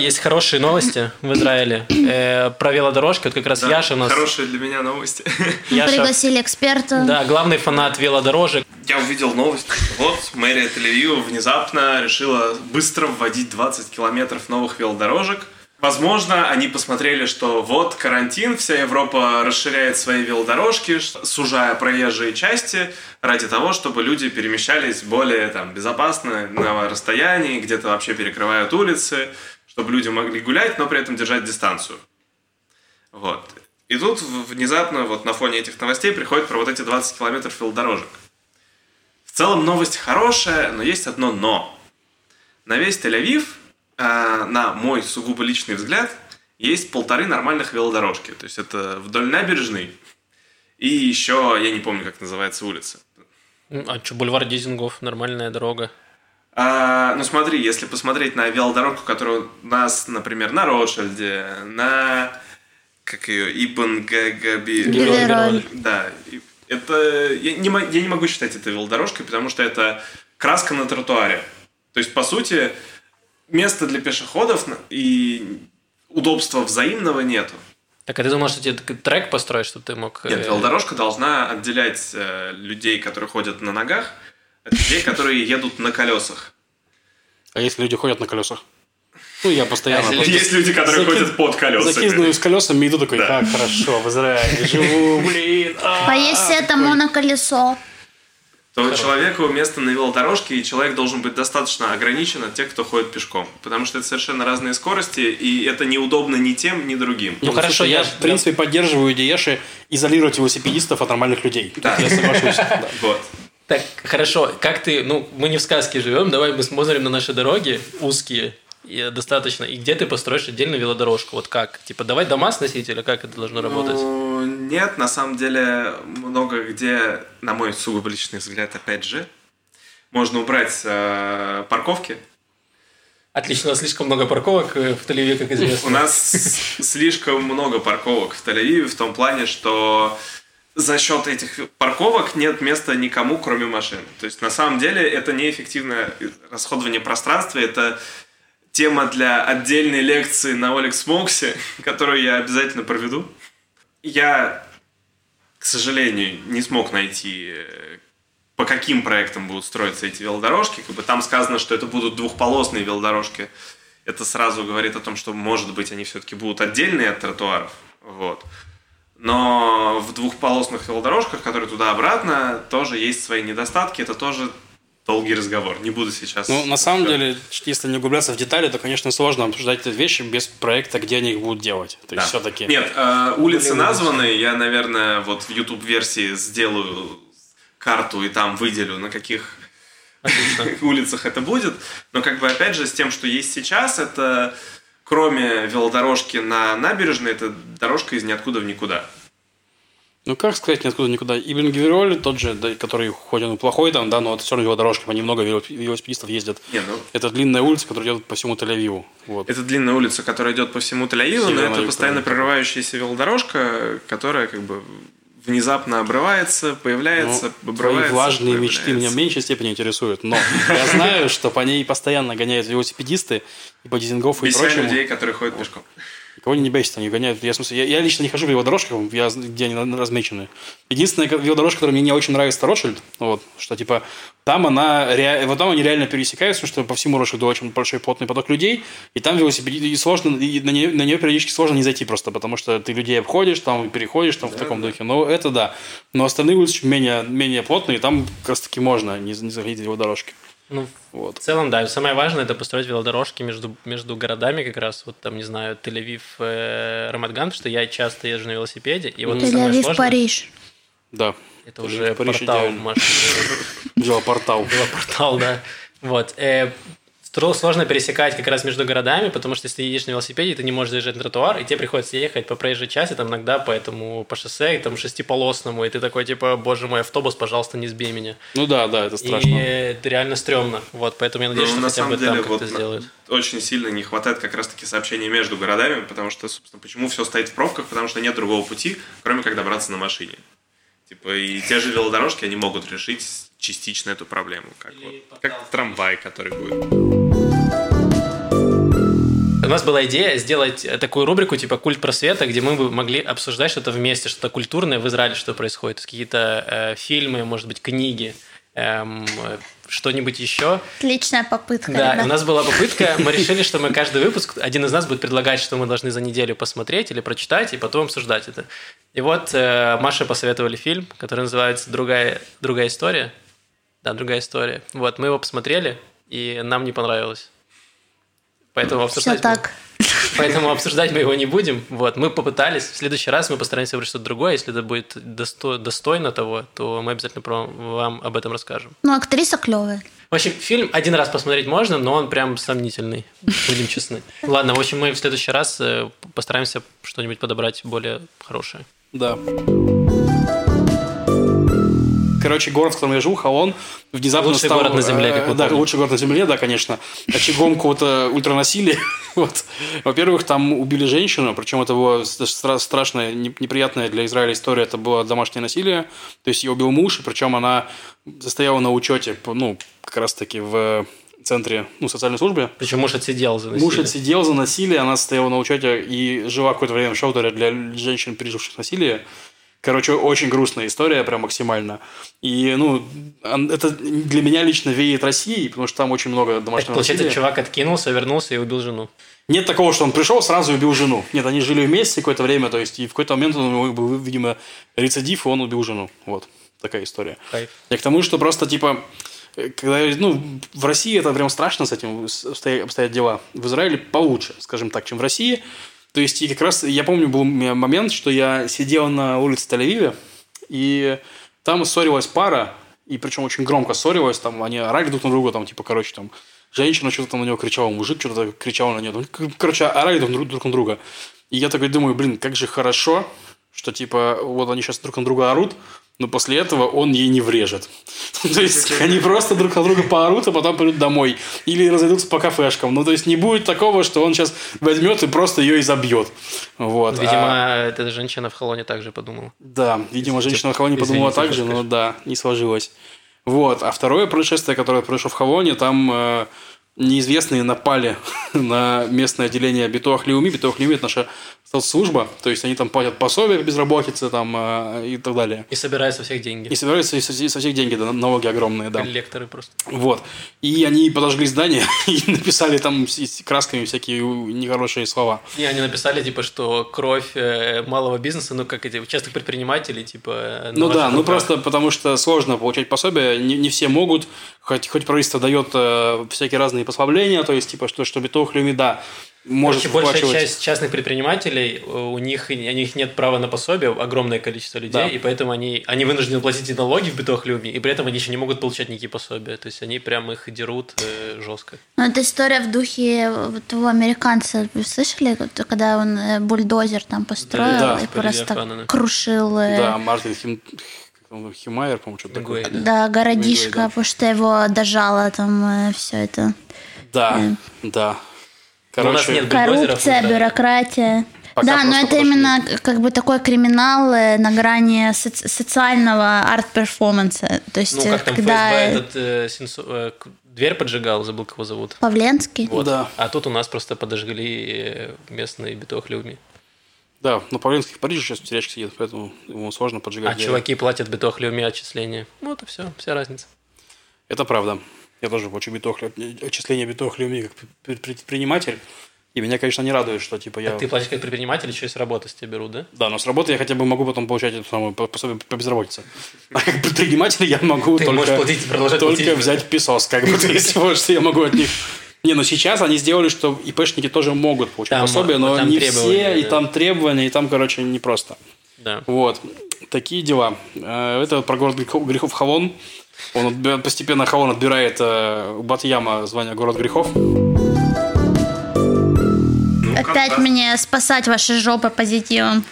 Есть хорошие новости в Израиле э, про велодорожки. Вот как раз Да, Яша у нас... Хорошие для меня новости. Яша, Пригласили эксперта. да, главный фанат велодорожек. Я увидел новость. Вот мэрия Тель-Авива внезапно решила быстро вводить 20 километров новых велодорожек. Возможно, они посмотрели, что вот карантин, вся Европа расширяет свои велодорожки, сужая проезжие части ради того, чтобы люди перемещались более там, безопасно на расстоянии, где-то вообще перекрывают улицы, чтобы люди могли гулять, но при этом держать дистанцию. Вот. И тут внезапно вот на фоне этих новостей приходит про вот эти 20 километров велодорожек. В целом новость хорошая, но есть одно но. На весь Тель-Авив, э, на мой сугубо личный взгляд, есть полторы нормальных велодорожки. То есть это вдоль набережной и еще, я не помню, как называется улица. А что, бульвар Дизингов, нормальная дорога. А, ну смотри, если посмотреть на велодорожку, которая у нас, например, на Ротшильде, на как ее, Ибн Гагаби... Да, и это... Я не, я не могу считать это велодорожкой, потому что это краска на тротуаре. То есть, по сути, места для пешеходов и удобства взаимного нету. Так, а ты думал, что тебе трек построить, чтобы ты мог... Нет, э, велодорожка должна отделять э, людей, которые ходят на ногах, от людей, которые едут на колесах. А если люди ходят на колесах? Ну, я постоянно... А если просто Есть люди, которые закид- ходят под колесами. Закидываю с колесами и иду такой, Да. как хорошо, в Израиле живу, блин. а, Поесть это моноколесо. то человеку место на велодорожке, и человек должен быть достаточно ограничен от тех, кто ходит пешком. Потому что это совершенно разные скорости, и это неудобно ни тем, ни другим. Ну, хорошо, слушай, я я- в принципе поддерживаю идею Яши изолировать велосипедистов от нормальных людей. Да. Я соглашусь. да. Вот. Так, хорошо, как ты, ну, мы не в сказке живем, давай мы смотрим на наши дороги узкие, и достаточно, и где ты построишь отдельно велодорожку, вот как? Типа, давай дома сносить или как это должно работать? Ну, нет, на самом деле много где, на мой сугубо личный взгляд, опять же, можно убрать э, парковки. Отлично, слишком много парковок э, в Тель-Авиве, как У известно. нас слишком много парковок в Тель-Авиве в том плане, что за счет этих парковок нет места никому, кроме машин. То есть, на самом деле, это неэффективное расходование пространства, это тема для отдельной лекции на Олекс Моксе, которую я обязательно проведу. Я к сожалению, не смог найти, э, по каким проектам будут строиться эти велодорожки. Как бы там сказано, что это будут двухполосные велодорожки. Это сразу говорит о том, что, может быть, они все-таки будут отдельные от тротуаров. Вот. Но в двухполосных велодорожках, которые туда-обратно, тоже есть свои недостатки. Это тоже долгий разговор. Не буду сейчас... Ну, на самом деле, если не углубляться в детали, то, конечно, сложно обсуждать эти вещи без проекта, где они их будут делать. То есть, Да. все-таки... Нет, э, улицы названы. Я, наверное, вот в YouTube-версии сделаю карту и там выделю, на каких улицах это будет. Но, как бы, опять же, с тем, что есть сейчас, это кроме велодорожки на набережной, это дорожка из ниоткуда в никуда. Ну, как сказать, ниоткуда никуда. Ибн Гвироль, тот же, да, который хоть он и плохой там, да, но это все равно велодорожка, по ней много вело- велосипедистов ездят. Не, ну, Это длинная улица, которая идет по всему Тель-Авиву. Вот. это длинная улица, которая идет по всему Тель-Авиву, но это постоянно прерывающаяся велодорожка, которая как бы внезапно обрывается, появляется, Ну, обрывается. твои влажные мечты меня в появляется. меньшей степени интересуют, но я знаю, что по ней постоянно гоняют велосипедисты и по Дизингофу и прочему. людей, которые ходят пешком. Кого не бесит, они гоняют. Я, в смысле, я, я лично не хожу по велодорожкам, я, где они размечены. Единственная велодорожка, которая мне не очень нравится, это Ротшильд. Вот, что типа там она ре- вот там они реально пересекаются, потому что по всему Ротшильду очень большой плотный поток людей, и там велосипед и сложно, и на нее, на нее периодически сложно не зайти просто, потому что ты людей обходишь, там переходишь там в таком духе. Но это да. Но остальные улицы менее, менее плотные, и там как раз таки можно не, не заходить в велодорожки. Ну, Вот. в целом, да. Самое важное это построить велодорожки между, между городами, как раз, вот там, не знаю, Тель-Авив, э, Рамадган, потому что я часто езжу на велосипеде, и вот самое Тель-Авив, сложное- Париж. Да. Это Тель-Авив, уже Париж портал идеально. Маши. Велопортал. портал, да. Вот. Сложно пересекать как раз между городами, потому что если ты едешь на велосипеде, ты не можешь заезжать на тротуар, и тебе приходится ехать по проезжей части, там иногда по этому, по шоссе, там шестиполосному, и ты такой, типа, боже мой, автобус, пожалуйста, не сбей меня. Ну да, да, это страшно. И это реально стрёмно. Вот, поэтому я надеюсь, Ну, что на хотя самом бы там деле, как-то вот на- сделают. очень сильно не хватает как раз-таки сообщений между городами, потому что, собственно, почему все стоит в пробках, потому что нет другого пути, кроме как добраться на машине. Типа, и те же велодорожки, они могут решить частично эту проблему, как, вот, как трамвай, который будет. У нас была идея сделать э, такую рубрику типа «Культ просвета», где мы бы могли обсуждать что-то вместе, что-то культурное в Израиле, что происходит. Какие-то э, фильмы, может быть, книги, эм, что-нибудь еще. Отличная попытка, Да, ребят. у нас была попытка, мы решили, что мы каждый выпуск, один из нас будет предлагать, что мы должны за неделю посмотреть или прочитать, и потом обсуждать это. И вот э, Маша посоветовали фильм, который называется «Другая, другая история». Да, «Другая история». Вот, мы его посмотрели, и нам не понравилось. Поэтому Все обсуждать, так. поэтому обсуждать мы его не будем. Вот, мы попытались. В следующий раз мы постараемся выбрать что-то другое. Если это будет досто- достойно того, то мы обязательно про- вам об этом расскажем. Ну, актриса клевая. В общем, фильм один раз посмотреть можно, но он прям сомнительный, будем честны. Ладно, в общем, мы в следующий раз э, постараемся что-нибудь подобрать более хорошее. Да. Короче, город, в котором я живу, Холон, внезапно Лучший стал... город на земле, э, как мы Да, лучший город на земле, да, конечно. Очагом какого-то ультранасилия. вот. Во-первых, там убили женщину, причем это была стра- страшная, не- неприятная для Израиля история, это было домашнее насилие. То есть ее убил муж, и причем она состояла на учете, ну, как раз-таки в центре ну, социальной службы. Причем муж отсидел за насилие. Муж отсидел за насилие, она стояла на учете и жила какое-то время в шелтере для женщин, переживших насилие. Короче, очень грустная история, прям максимально. И, ну, это для меня лично веет Россией, потому что там очень много домашнего получается, насилия. чувак откинулся, вернулся и убил жену. Нет такого, что он пришел, сразу убил жену. Нет, они жили вместе какое-то время, то есть, и в какой-то момент него был, видимо, рецидив, и он убил жену. Вот, такая история. Кайф. Я к тому, что просто, типа, э, когда, ну, в России это прям страшно с этим обстоят дела. В Израиле получше, скажем так, чем в России. То есть, и как раз, я помню, был момент, что я сидел на улице Тель-Авиве, и там ссорилась пара, и причем очень громко ссорилась, там они орали друг на друга, там, типа, короче, там, женщина что-то там на него кричала, мужик что-то кричал на нее, там, короче, орали друг- друг на друга. И я такой думаю, блин, как же хорошо, что, типа, вот они сейчас друг на друга орут, но после этого он ей не врежет. То есть, они просто друг на друга поорут, а потом пойдут домой. Или разойдутся по кафешкам. Ну, то есть, не будет такого, что он сейчас возьмет и просто ее и забьет. Вот. Видимо, А- эта женщина в Холоне также подумала. да, видимо, женщина в Извините, подумала так же, но да, не сложилось. Вот. А второе происшествие, которое произошло в Хавоне, там э, неизвестные напали на местное отделение Битуах Леуми. Битуах Леуми – это наша соцслужба, то есть они там платят пособия безработицы там, э, и так далее. И собирают со всех деньги. И собирают со, со- всех деньги, да, налоги огромные, да. Коллекторы просто. Вот. И они подожгли здание и написали там с- красками всякие нехорошие слова. И они написали, типа, что кровь э, малого бизнеса, ну, как эти частных предпринимателей, типа... э, Ну да, ну руках. просто потому что сложно получать пособие, не, не все могут, хоть, хоть правительство дает всякие разные послабления, то есть типа что, что биток да, может Короче, большая выплачивать. часть частных предпринимателей, у них, у них нет права на пособие, огромное количество людей, Да. и поэтому они, они вынуждены платить и налоги в Битохлюме, и при этом они еще не могут получать никакие пособия. То есть они прям их дерут э, жестко. Ну, это история в духе вот того американца. Вы слышали, когда он э, бульдозер там построил Да, и просто крушил э, Да, Мартин Хим, он, Химейер, по-моему, что-то такое. Да, городишко, да. потому что его дожало там все это. Да, да. Но у нас Короче, Коррупция, бюрократия. Пока да, но это подожди. именно как бы такой криминал э, на грани соци- социального арт-перформанса. То есть, Ну, э, как там когда ФСБ э, этот э, Сенцо- э, дверь поджигал, забыл, как его зовут. Павленский. Вот. Да. А тут у нас просто подожгли э, местные Битохлюми. Да, но Павленский в Париже сейчас в тюрячке сидит, поэтому ему сложно поджигать. А двери. чуваки платят Битохлюми отчисления. Ну, это все, вся разница. Это правда. Я тоже плачу битохлю, отчисление битохлю как пр- предприниматель. И меня, конечно, не радует, что типа я... Ты платишь как предприниматель, еще и с работы с тебя берут, да? Да, но с работы я хотя бы могу потом получать эту самую по- пособие по безработице. А как предприниматель я могу Ты только, можешь платить, продолжать только платить. взять песос, как бы, есть вот, что я могу от них... Не, ну сейчас они сделали, что ИПшники тоже могут получать Там, пособие, но там не все, и да. там требования, и там, короче, непросто. Да. Вот. Такие дела. Э, Это вот про город грехов, Хавон. Он постепенно Хавон отбирает э, у Батьяма звание город грехов. Опять мне спасать ваши жопы позитивом.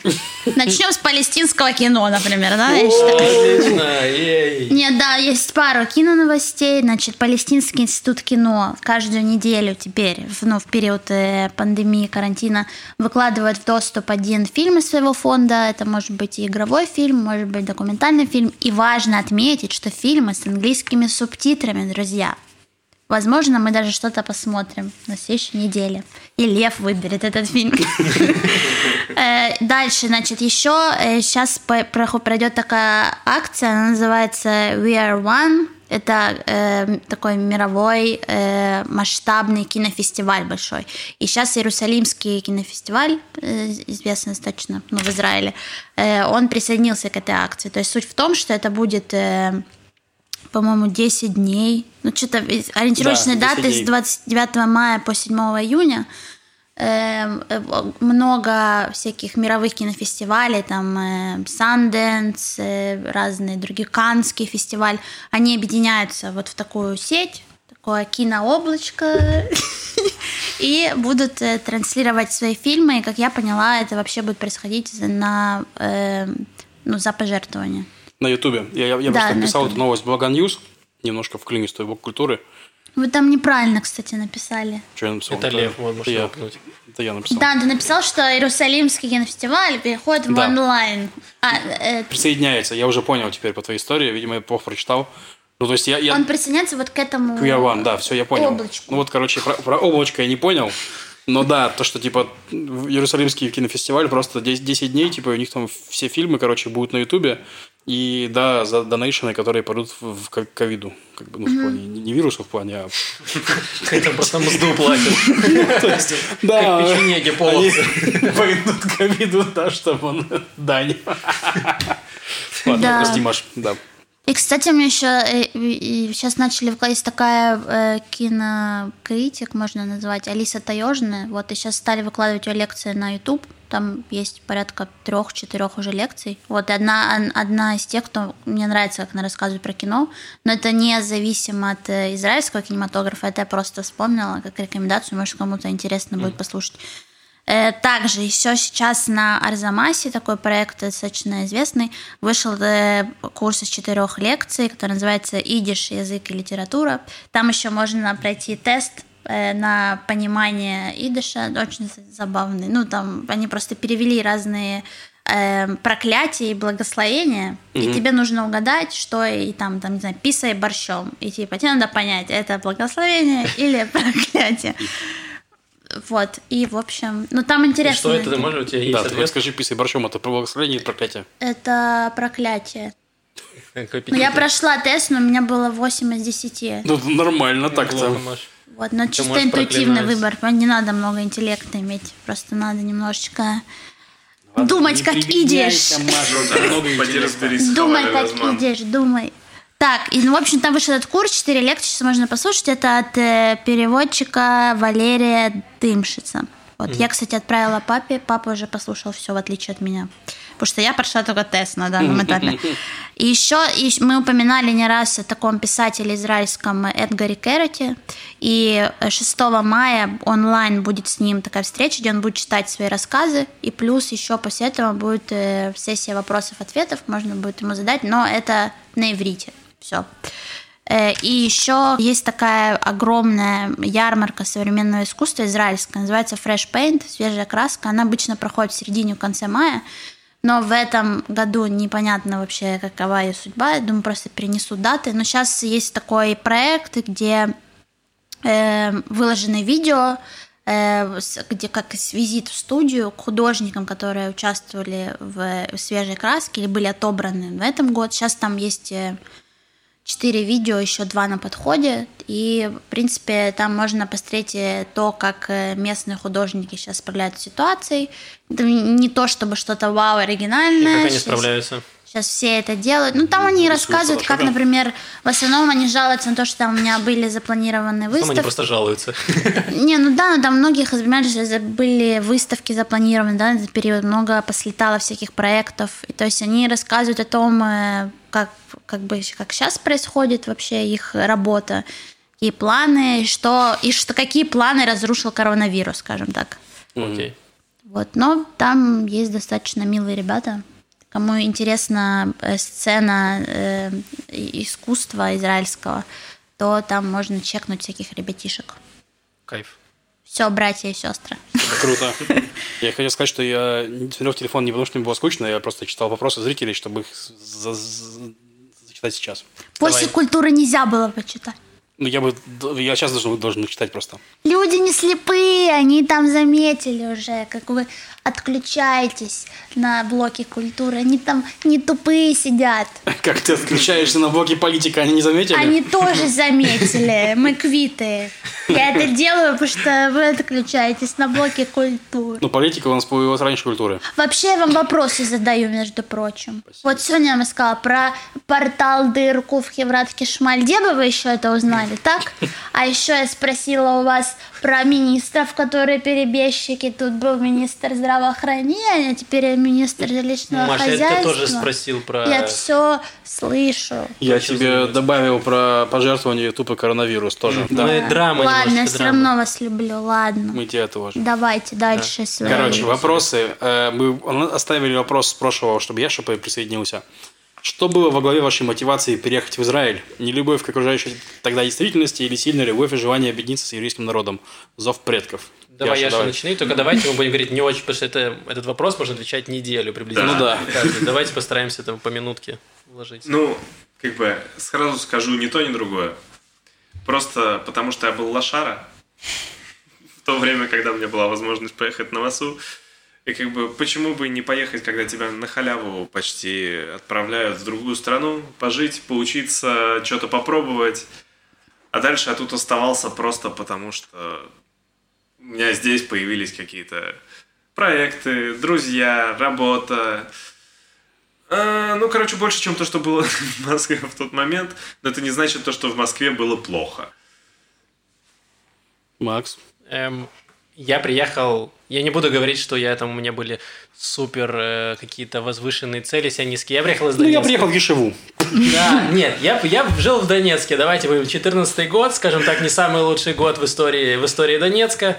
Начнем с палестинского кино, например, да? Отлично. Нет, да, есть пару киноновостей. Значит, Палестинский институт кино каждую неделю теперь, ну, в период э, пандемии, карантина, выкладывает в доступ один фильм из своего фонда. Это может быть и игровой фильм, может быть документальный фильм. И важно отметить, что фильмы с английскими субтитрами, друзья. Возможно, мы даже что-то посмотрим на следующей неделе. И Лев выберет этот фильм. Э, Дальше, значит, еще сейчас пройдет такая акция, она называется We Are One. Это э, такой мировой э, масштабный кинофестиваль большой. И сейчас Иерусалимский кинофестиваль, э, известный достаточно ну, в Израиле, э, он присоединился к этой акции. То есть суть в том, что это будет э, по-моему, 10 дней. Ну, что-то ориентировочные Да, 10 даты с дней. 29 мая по 7 июня. Эм, э, много всяких мировых кинофестивалей, там э, Sundance, э, разные другие, Каннский фестиваль, они объединяются вот в такую сеть, такое кинооблачко, и будут э, транслировать свои фильмы, и, как я поняла, это вообще будет происходить на, э, ну, за пожертвование. На Ютубе. Я, я, я Да, просто на написал эту новость в Балаган News. Немножко вклинюсь в бок культуры. Вы там неправильно, кстати, написали. Что я написал? Это Лев, вот, это можешь я, это я написал. Да, ты написал, что Иерусалимский кинофестиваль переходит в Да. онлайн. А, э, Присоединяется. Я уже понял теперь по твоей истории. Видимо, я плохо прочитал. Ну, то есть я... я... он присоединяется вот к этому Queer One, да, все, я понял. облачку. Ну вот, короче, про, про облачко я не понял. Но да, то, что, типа, Иерусалимский кинофестиваль просто 10, 10 дней, типа, у них там все фильмы, короче, будут на Ютубе. И, да, за донейшены, которые пойдут в, в ко- ковиду. Как бы, ну, в плане, не, не вирусу в плане, а... Это просто мзду платят. То есть, да, Как печенеги полосы. пойдут к ковиду, да, чтобы он... Дань. Ладно, Да. прости, Маш, да. И, кстати, меня еще сейчас начали выкладывать такая э, кинокритик, можно назвать, Алиса Таежная. Вот, и сейчас стали выкладывать ее лекции на YouTube. Там есть порядка трех-четырех уже лекций. Вот, и одна, одна из тех, кто мне нравится, как она рассказывает про кино, но это не зависимо от э, израильского кинематографа, это я просто вспомнила как рекомендацию, может, кому-то интересно будет послушать. Э, Также еще сейчас на Арзамасе такой проект достаточно известный. Вышел э, курс из четырех лекций, который называется «Идиш. Язык и литература». Там еще можно пройти тест э, на понимание идиша, очень забавный. Ну, там они просто перевели разные э, проклятие и благословение, и тебе нужно угадать, что и там, там, не знаю, писай борщом. И типа тебе надо понять, это благословение или проклятие. Вот, и в общем, ну там И интересно. что это? Ты можешь, у тебя есть Да, ответ? скажи, писай борщом, это про благословение или проклятие? Это проклятие. Ну, я прошла тест, но у меня было 8 из 10. Ну, нормально так-то. Маш. Вот, но чисто интуитивный выбор. Не надо много интеллекта иметь. Просто надо немножечко думать, как идешь. Думай, как идешь, думай. Так, и, ну, в общем, там вышел этот курс, 4 лекции, сейчас можно послушать. Это от э, переводчика Валерия Дымшица. Вот, я, кстати, отправила папе, папа уже послушал все, в отличие от меня. Потому что я прошла только тест на данном этапе. И еще и мы упоминали не раз о таком писателе израильском Эдгаре Керроте. И 6 мая онлайн будет с ним такая встреча, где он будет читать свои рассказы. И плюс еще после этого будет э, сессия вопросов-ответов, можно будет ему задать, но это на иврите. Все. И еще есть такая огромная ярмарка современного искусства израильская, называется Fresh Paint, свежая краска. Она обычно проходит в середине, в конце мая. Но в этом году непонятно вообще, какова ее судьба. Я думаю, просто перенесут даты. Но сейчас есть такой проект, где э, выложены видео, э, где как визит в студию к художникам, которые участвовали в свежей краске или были отобраны в этом году. Сейчас там есть э, четыре видео, еще два на подходе. И, в принципе, там можно посмотреть э, то, как э, местные художники сейчас справляются с ситуацией. Это не то, чтобы что-то вау И оригинальное. как они справляются? Сейчас все это делают. Ну, там они рассказывают, как, например, в основном они жалуются на то, что там у меня были запланированы Потом они выставки. просто жалуются. Не, ну да, ну там многих, за- были выставки запланированы, да, на этот период, много послетало всяких проектов. И то есть они рассказывают о том, э, как, как бы, как сейчас происходит вообще их работа, какие планы, что, и что, какие планы разрушил коронавирус, скажем так. Окей. Вот, но там есть достаточно милые ребята. Кому интересна э, сцена э, искусства израильского, то там можно чекнуть всяких ребятишек. Кайф. Все, братья и сестры. Круто. Я хотел сказать, что я не смотрел в телефон не потому, что мне было скучно, я просто читал вопросы зрителей, чтобы их за- за- зачитать сейчас. После Давай. культуры нельзя было почитать. Ну, я бы, я сейчас должен, должен читать просто. Люди не слепые, они там заметили уже, как вы отключаетесь на блоке культуры. Они там не тупые сидят. Как ты отключаешься на блоке политика, они не заметили? Они тоже заметили. Мы квиты. Я это делаю, потому что вы отключаетесь на блоке культуры. Ну, политика у нас появилась раньше культуры. Вообще я вам вопросы задаю, между прочим. Вот сегодня я вам сказала про портал дырку в Хеврат Кишмаль. Где бы вы еще это узнали, так? А еще я спросила у вас про министров, которые перебежчики. Тут был министр здравоохранения, теперь я министр жилищного Маша, я хозяйства. тебя тоже спросил про... Я все слышу. Я Хочу тебе заметить. добавил про пожертвование тупо коронавирус тоже. Да. Мы драма Ладно, я все драма. равно вас люблю, ладно. Мы тебя тоже. Давайте дальше. свои. Короче, вопросы. Э, Мы оставили вопрос с прошлого, чтобы я чтобы присоединился. Что было во главе вашей мотивации переехать в Израиль? Не любовь к окружающей тогда действительности или сильная любовь и желание объединиться с еврейским народом? Зов предков. Давай, Яша, давай. начни, только давайте мы будем говорить не очень, потому что это, этот вопрос можно отвечать неделю приблизительно. Ну да. Каждый. Давайте постараемся это по минутке вложить. Ну, как бы, сразу скажу ни то, ни другое. Просто потому что я был лошара в то время, когда у меня была возможность поехать на ВАСУ. И как бы, почему бы не поехать, когда тебя на халяву почти отправляют в другую страну, пожить, поучиться, что-то попробовать. А дальше я тут оставался просто потому, что у меня здесь появились какие-то проекты, друзья, работа. А, ну, короче, больше, чем то, что было в Москве в тот момент. Но это не значит то, что в Москве было плохо. Макс. Эм, я приехал, я не буду говорить, что я там, у меня были супер э, какие-то возвышенные цели, себя низкие. Я приехал из Ну, я Донецка. приехал в Ешеву. Да, нет, я, я жил в Донецке, давайте будем, 14 год, скажем так, не самый лучший год в истории, в истории Донецка.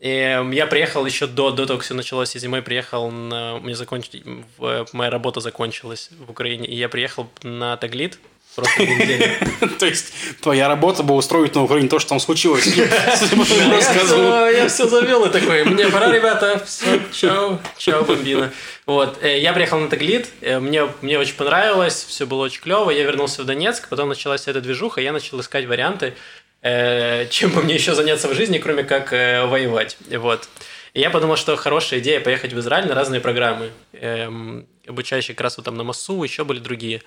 И эм, я приехал еще до, до того, как все началось, и зимой приехал, на, у меня законч... в- моя работа закончилась в Украине, и я приехал на Таглит, Просто. То есть твоя работа была устроить на Украине то, что там случилось. Я все завел и такой, мне пора, ребята, все, чао, чао, бомбина. Вот, э, я приехал на Таглит, э, мне, мне очень понравилось, все было очень клево, я вернулся в Донецк, потом началась эта движуха, я начал искать варианты, э, чем бы мне еще заняться в жизни, кроме как воевать, вот. И я подумал, что хорошая идея поехать в Израиль на разные программы, эм, обучающие как раз вот там на МАСУ, еще были другие.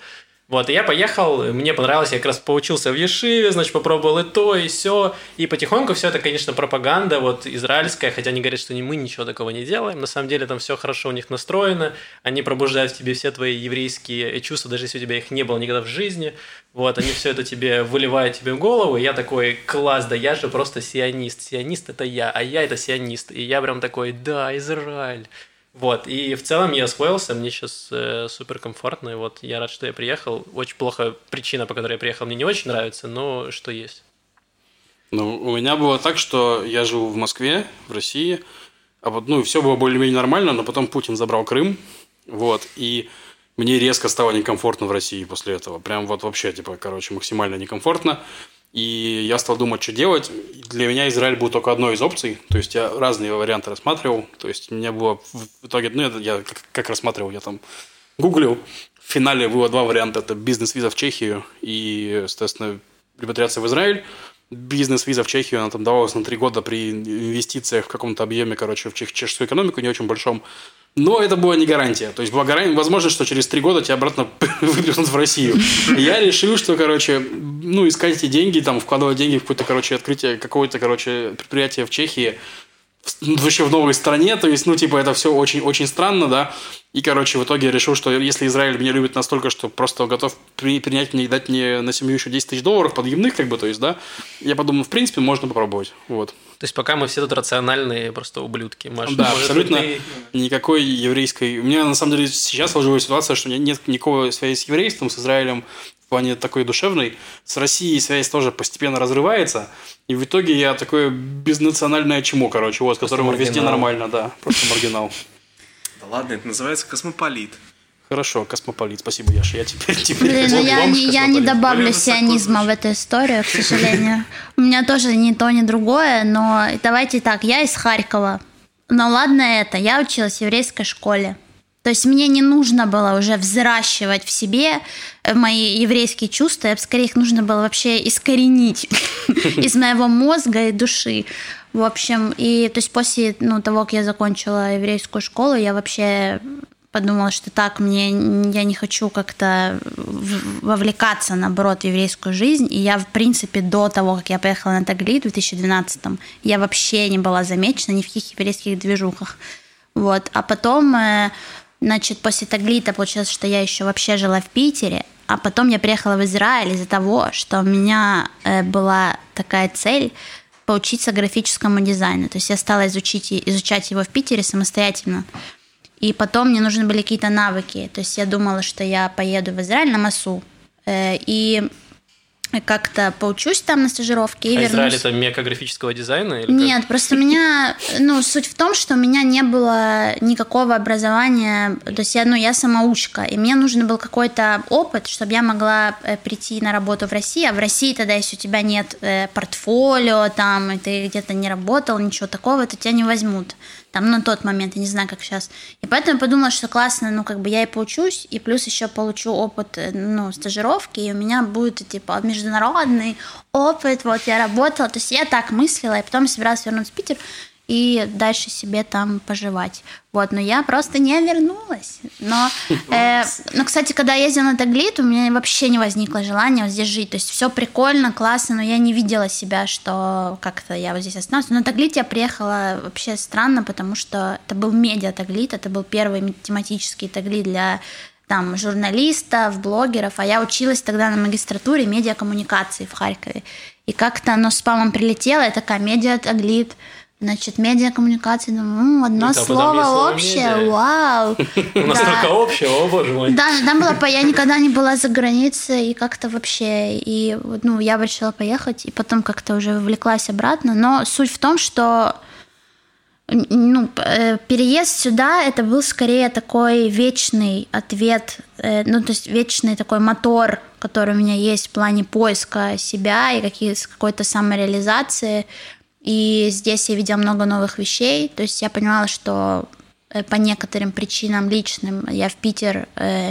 Вот, и я поехал, мне понравилось, я как раз поучился в Ешиве, значит, попробовал и то, и все. И потихоньку все это, конечно, пропаганда вот израильская, хотя они говорят, что не мы ничего такого не делаем. На самом деле там все хорошо у них настроено, они пробуждают в тебе все твои еврейские чувства, даже если у тебя их не было никогда в жизни. Вот, они все это тебе выливают тебе в голову, и я такой, класс, да я же просто сионист, сионист это я, а я это сионист. И я прям такой, да, Израиль. Вот, и в целом я освоился, мне сейчас э, супер комфортно, и вот я рад, что я приехал. Очень плохо причина, по которой я приехал, мне не очень нравится, но что есть. Ну, у меня было так, что я живу в Москве, в России, а вот, ну, все было более-менее нормально, но потом Путин забрал Крым, вот, и мне резко стало некомфортно в России после этого. Прям вот вообще, типа, короче, максимально некомфортно. И я стал думать, что делать. Для меня Израиль был только одной из опций. То есть я разные варианты рассматривал. То есть у меня было в итоге, ну, я как, как рассматривал, я там гуглил. В финале было два варианта. Это бизнес-виза в Чехию и, соответственно, репатриация в Израиль. Бизнес-виза в Чехию, она там давалась на три года при инвестициях в каком-то объеме, короче, в чешскую экономику, не очень большом. Но это была не гарантия. То есть была гарантия, возможно, что через три года тебя обратно выпишут в Россию. Я решил, что, короче, ну, искать эти деньги, там, вкладывать деньги в какое-то, короче, открытие какого-то, короче, предприятия в Чехии, вообще в новой стране, то есть, ну, типа, это все очень-очень странно, да, и, короче, в итоге я решил, что если Израиль меня любит настолько, что просто готов при, принять мне и дать мне на семью еще 10 тысяч долларов подъемных, как бы, то есть, да, я подумал, в принципе, можно попробовать, вот. То есть пока мы все тут рациональные просто ублюдки. Маш, да, может, абсолютно ты... никакой еврейской... У меня на самом деле сейчас сложилась ситуация, что нет никакой связи с еврейством, с Израилем в плане такой душевной. С Россией связь тоже постепенно разрывается. И в итоге я такое безнациональное чмо, короче, вот, с которым везде нормально, да. Просто маргинал. Да ладно, это называется космополит. Хорошо, космополит. Спасибо, Яша. Я теперь, теперь Блин, ну я, не, я не добавлю сионизма в эту историю, к сожалению. У меня тоже ни то, ни другое, но давайте так, я из Харькова. Но ладно это, я училась в еврейской школе. То есть мне не нужно было уже взращивать в себе э, мои еврейские чувства, скорее их нужно было вообще искоренить из моего мозга и души. В общем, и то есть после ну, того, как я закончила еврейскую школу, я вообще подумала, что так, мне я не хочу как-то вовлекаться, наоборот, в еврейскую жизнь. И я, в принципе, до того, как я поехала на Тагли в 2012 я вообще не была замечена ни в каких еврейских движухах. Вот. А потом, э, значит, после Таглита получилось, что я еще вообще жила в Питере, а потом я приехала в Израиль из-за того, что у меня э, была такая цель поучиться графическому дизайну. То есть я стала изучить, изучать его в Питере самостоятельно. И потом мне нужны были какие-то навыки. То есть я думала, что я поеду в Израиль на МАСУ. Э, и как-то поучусь там на стажировке и а вернусь. Израиль это мека графического дизайна? Или Нет, как? просто у меня, ну, суть в том, что у меня не было никакого образования, то есть я, ну, я самоучка, и мне нужен был какой-то опыт, чтобы я могла э, прийти на работу в России, а в России тогда, если у тебя нет э, портфолио, там, и ты где-то не работал, ничего такого, то тебя не возьмут там на тот момент, я не знаю, как сейчас. И поэтому подумала, что классно, ну, как бы я и поучусь, и плюс еще получу опыт, э, ну, стажировки, и у меня будет, типа, международный опыт, вот, я работала, то есть я так мыслила, и потом собиралась вернуться в Питер, и дальше себе там поживать. Вот, но я просто не вернулась. Но, э, но кстати, когда я ездила на Таглит, у меня вообще не возникло желания вот здесь жить. То есть все прикольно, классно, но я не видела себя, что как-то я вот здесь останусь. Но на Таглит я приехала вообще странно, потому что это был медиа Таглит, это был первый тематический Таглит для там журналистов, блогеров, а я училась тогда на магистратуре медиакоммуникации в Харькове. И как-то оно с памом прилетело, я такая медиа Таглит, Значит, медиакоммуникация, ну, одно ну, слово, слово общее, медиа. вау. У нас только общее, о боже мой. Да, там было, я никогда не была за границей, и как-то вообще, и, ну, я решила поехать, и потом как-то уже вовлеклась обратно, но суть в том, что ну, э, переезд сюда это был скорее такой вечный ответ, э, ну, то есть вечный такой мотор, который у меня есть в плане поиска себя и какие, какой-то самореализации. И здесь я видела много новых вещей, то есть я понимала, что э, по некоторым причинам личным я в Питер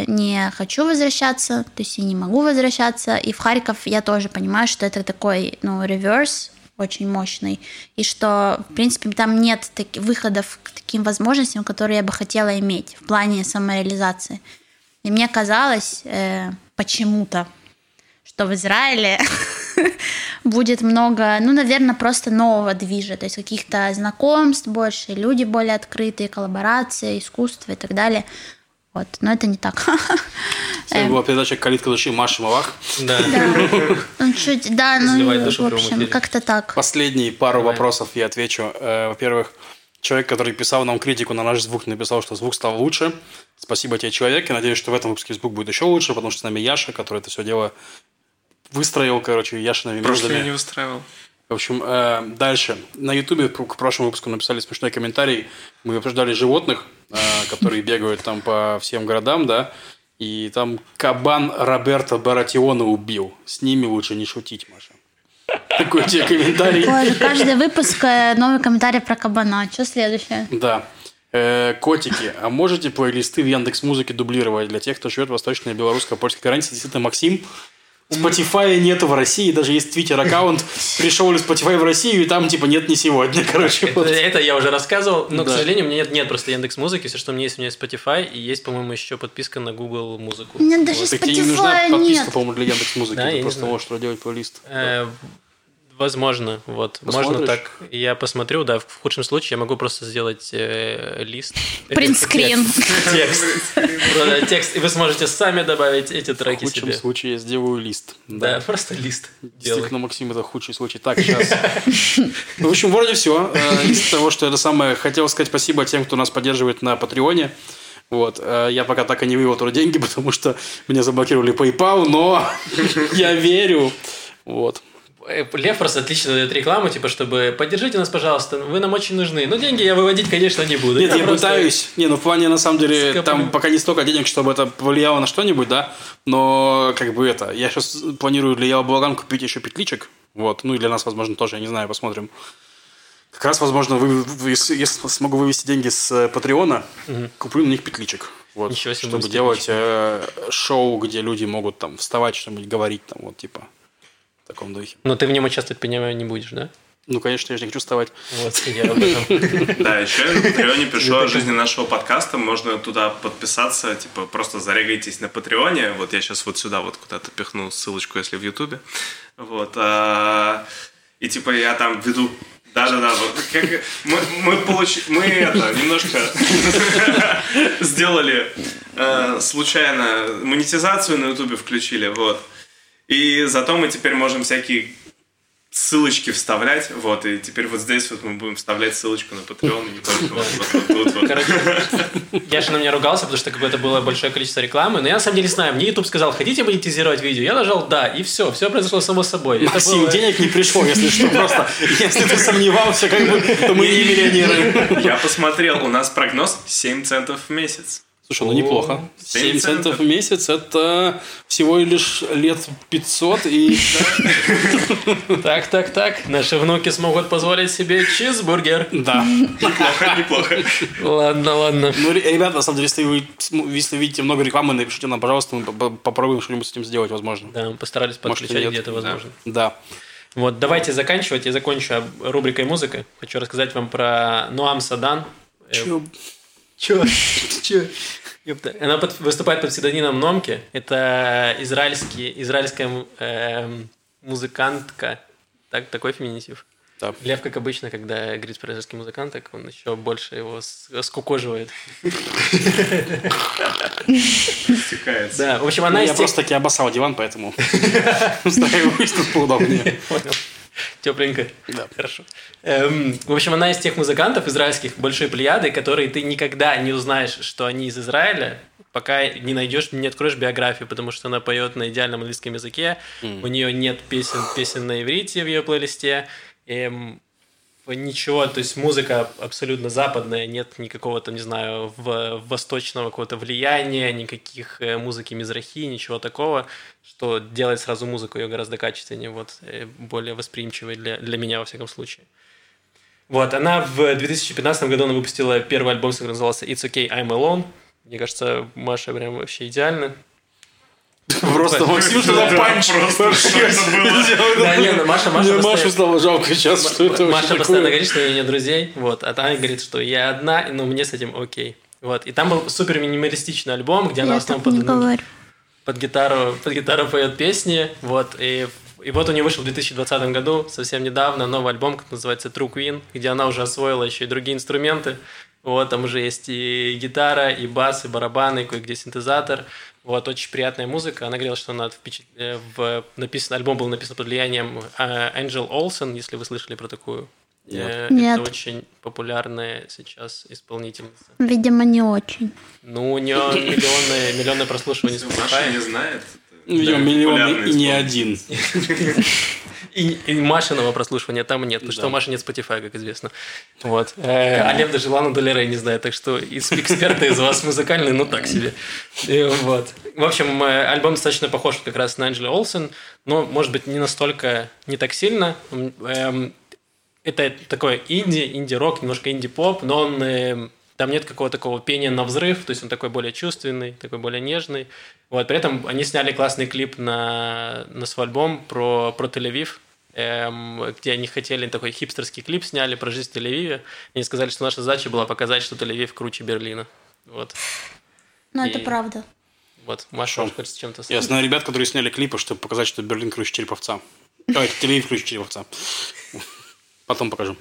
не хочу возвращаться, то есть я не могу возвращаться. И в Харьков я тоже понимаю, что это такой, ну, реверс очень мощный, и что, в принципе, там нет таких выходов к таким возможностям, которые я бы хотела иметь в плане самореализации. И мне казалось э, почему-то, что в Израиле будет много, ну, наверное, просто нового движа, то есть каких-то знакомств больше, люди более открытые, коллаборации, искусство и так далее. Вот, но это не так. Это была передача «Калитка души» Маши Малах. Да. Ну, чуть, да, ну, в общем, как-то так. Последние пару вопросов я отвечу. Э, во-первых, человек, который писал нам критику на наш звук, написал, что звук стал лучше. Спасибо тебе, человек. И надеюсь, что в этом выпуске звук будет еще лучше, потому что с нами Яша, который это все дело выстроил, короче, Яшиными Прошлый я не выстраивал. В общем, э, дальше. На Ютубе к прошлому выпуску написали смешной комментарий. Мы обсуждали животных, э, которые бегают там по всем городам, да. И там кабан Роберто Баратиона убил. С ними лучше не шутить, Маша. Такой тебе комментарий. Боже, каждый выпуск э, новый комментарий про кабана. Что следующее? Да. Э, котики, а можете плейлисты в Яндекс Музыке дублировать для тех, кто живет в восточной белорусско-польской границе? Действительно, Максим, Spotify нету в России, даже есть Twitter аккаунт. Пришел ли Spotify в Россию, и там типа нет не сегодня, короче. Это, вот. это я уже рассказывал, но, да. к сожалению, у меня нет, нет просто Яндекс Музыки. Все, что у меня есть, у меня есть Spotify, и есть, по-моему, еще подписка на Google Музыку. У меня даже вот. Spotify не нужна нет. подписка, по-моему, для Яндекс Музыки. Да, Ты просто можешь делать плейлист. Э, Возможно, вот. Посмотришь? Можно так. Я посмотрю, да. В худшем случае я могу просто сделать э, лист. Принтскрин. Текст. Текст. Текст. И вы сможете сами добавить эти треки В худшем себе. случае я сделаю лист. Да, просто лист. Действительно, Максим, это худший случай. Так, сейчас. В общем, вроде все. Из того, что это самое, хотел сказать спасибо тем, кто нас поддерживает на Патреоне. Вот. э, Я пока так и не вывел туда деньги, потому что меня заблокировали PayPal, но я верю. Вот. Э, Лев просто отлично дает рекламу, типа, чтобы поддержите нас, пожалуйста, вы нам очень нужны. Но деньги я выводить, конечно, не буду. Нет, я, просто- пытаюсь. Не, ну в плане, на самом деле, Скоплю. там пока не столько денег, чтобы это повлияло на что-нибудь, да. Но, как бы это, я сейчас планирую для Яла Балаган купить еще петличек. Вот, ну и для нас, возможно, тоже, я не знаю, посмотрим. Как раз, возможно, вы, вы- если, если смогу вывести деньги с э, Патреона, куплю на них петличек. Вот, Ничего себе, чтобы делать э, шоу, где люди могут там вставать, что-нибудь говорить, там, вот, типа, таком духе. Но ты в нем участвовать, понимаю, не будешь, да? Ну, конечно, я же не хочу вставать. Вот, я об этом. Да, еще я на Патреоне пишу о жизни нашего подкаста. Можно туда подписаться, типа просто зарегайтесь на Патреоне. Вот я сейчас вот сюда вот куда-то пихну ссылочку, если в Ютубе. Вот. а, И типа я там веду да-да-да, вот как мы, мы, получ... мы это немножко сделали э, случайно монетизацию на Ютубе включили, вот. И зато мы теперь можем всякие ссылочки вставлять, вот, и теперь вот здесь вот мы будем вставлять ссылочку на Patreon, и не только вот, вот, вот тут вот. Короче, Яша на меня ругался, потому что как бы это было большое количество рекламы. Но я на самом деле не знаю. Мне YouTube сказал, хотите монетизировать видео? Я нажал да, и все. Все произошло само собой. Это Максим, было- денег не пришло, если что, просто. Если ты сомневался, как бы, то мы не миллионеры. Я посмотрел, у нас прогноз 7 центов в месяц. Слушай, ну неплохо. 7 семь центов в месяц – это всего лишь лет 500 и... Так, так, так. Наши внуки смогут позволить себе чизбургер. Да. Неплохо, неплохо. Ладно, ладно. Ну, ре- ребята, на самом деле, если вы, если видите много рекламы, напишите нам, пожалуйста, мы по- по- попробуем что-нибудь с этим сделать, возможно. Да, мы постарались подключать где-то, возможно. Да. Вот, давайте заканчивать. Я закончу рубрикой музыка. Хочу рассказать вам про Ноам Садан. Чё? Чё? Чё? Ёпта. Она под- выступает под псевдонимом Номки. Это израильский, израильская эм, музыкантка. Так, такой феминитив. Да. Лев, как обычно, когда говорит про израильский музыкант, так он еще больше его скукоживает. Стекается. Да, в общем, она Ну, я просто таки обоссал диван, поэтому устраиваюсь тут поудобнее. Понял. Тепленько. Да. Хорошо. Эм, в общем, она из тех музыкантов израильских большой плеяды, которые ты никогда не узнаешь, что они из Израиля, пока не найдешь, не откроешь биографию, потому что она поет на идеальном английском языке. У нее нет песен, песен на иврите в ее плейлисте. Эм, ничего, то есть музыка абсолютно западная, нет никакого там, не знаю, в, восточного какого-то влияния, никаких э, музыки мизрахи, ничего такого, что делает сразу музыку ее гораздо качественнее, вот, э, более восприимчивой для, для меня, во всяком случае. Вот, она в 2015 году она выпустила первый альбом, который назывался It's Okay, I'm Alone. Мне кажется, Маша прям вообще идеально Просто Максим что за панч. Да, нет, ну, Маша, Маша Машу стало жалко сейчас, что это Маша постоянно говорит, что у нее нет друзей, вот, а Таня говорит, что я одна, но мне с этим окей. Вот, и там был супер минималистичный альбом, где она в основном под, под гитару, под гитару поет песни, вот, и и вот у нее вышел в 2020 году, совсем недавно, новый альбом, который называется True Queen, где она уже освоила еще и другие инструменты. Вот, там уже есть и гитара, и бас, и барабаны, и кое-где синтезатор. Вот, очень приятная музыка. Она говорила, что она впечат... Э, в... написан... альбом был написан под влиянием Энджел Олсен, если вы слышали про такую. Нет. Э, Нет. Это очень популярная сейчас исполнительница. Видимо, не очень. Ну, у нее миллионы, миллионы прослушиваний Маша не знает. Видимо, миллион и не один. И, и Машиного прослушивания там нет, потому да. что у Маши нет Spotify, как известно. Вот. А Лев даже Лану Долерей не знает, так что из эксперты из вас музыкальные, ну так себе. И, вот. В общем, э, альбом достаточно похож как раз на Анджели Олсен, но, может быть, не настолько, не так сильно. Эм, это такой инди, инди-рок, немножко инди-поп, но он эм, там нет какого-то такого пения на взрыв, то есть он такой более чувственный, такой более нежный. Вот, при этом они сняли классный клип на, на свой альбом про, про Тель-Авив, эм, где они хотели такой хипстерский клип сняли про жизнь в Тель-Авиве. Они сказали, что наша задача была показать, что Тель-Авив круче Берлина. Вот. Ну, это правда. Вот, Маша, может, хочется чем-то Я знаю ребят, которые сняли клипы, чтобы показать, что Берлин круче Череповца. Ой, Тель-Авив круче Череповца. Потом покажу.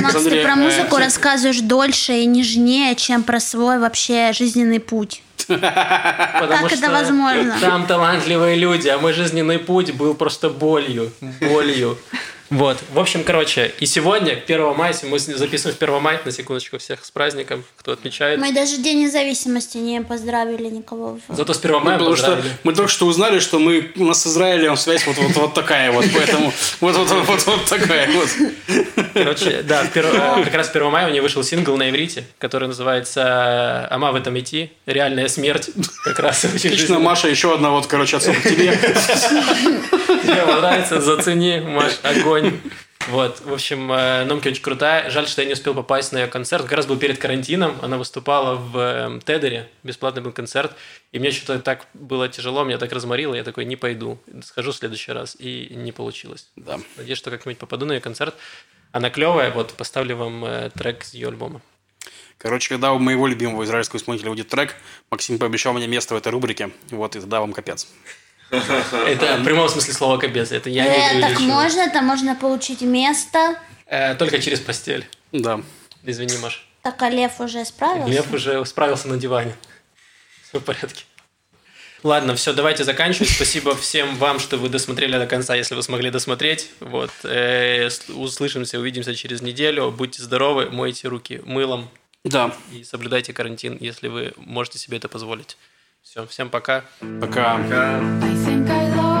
Макс, ты про музыку э, рассказываешь дольше и нежнее, чем про свой вообще жизненный путь. Потому как это возможно? Там талантливые люди, а мой жизненный путь был просто болью, болью. Вот. В общем, короче, и сегодня, 1 мая, мы записываем в 1 мая, на секундочку, всех с праздником, кто отмечает. Мы даже День независимости не поздравили никого. Зато с 1 мая ну, поздравили. Что мы только что узнали, что мы, у нас с Израилем связь вот, вот, вот такая вот, поэтому вот, вот, вот, вот, вот такая вот. Короче, да, э, как раз 1 мая у нее вышел сингл на иврите, который называется «Ама в этом идти», «Реальная смерть». Как раз Отлично, Маша, еще одна вот, короче, отсылка к тебе. Мне нравится, зацени, Маш, огонь. Вот, в общем, э, Номки очень крутая. Жаль, что я не успел попасть на ее концерт. Как раз был перед карантином. Она выступала в эм, Тедере. Бесплатный был концерт. И мне что-то так было тяжело, меня так разморило. Я такой, не пойду. Схожу в следующий раз. И не получилось. Да. Надеюсь, что как-нибудь попаду на ее концерт. Она клевая. Вот, поставлю вам э, трек с ее альбома. Короче, когда у моего любимого израильского исполнителя будет трек, Максим пообещал мне место в этой рубрике. Вот, и тогда вам капец. Это в прямом смысле слова капец. Это я не Так можно, это можно получить место. Э, только через постель. Да. Извини, Маш. Так, а Лев уже справился? Лев уже справился на диване. Все в порядке. Ладно, все, давайте заканчивать. Спасибо всем вам, что вы досмотрели до конца, если вы смогли досмотреть. Вот. Э, услышимся, увидимся через неделю. Будьте здоровы, мойте руки мылом. Да. И соблюдайте карантин, если вы можете себе это позволить. Все, всем пока. Пока. пока.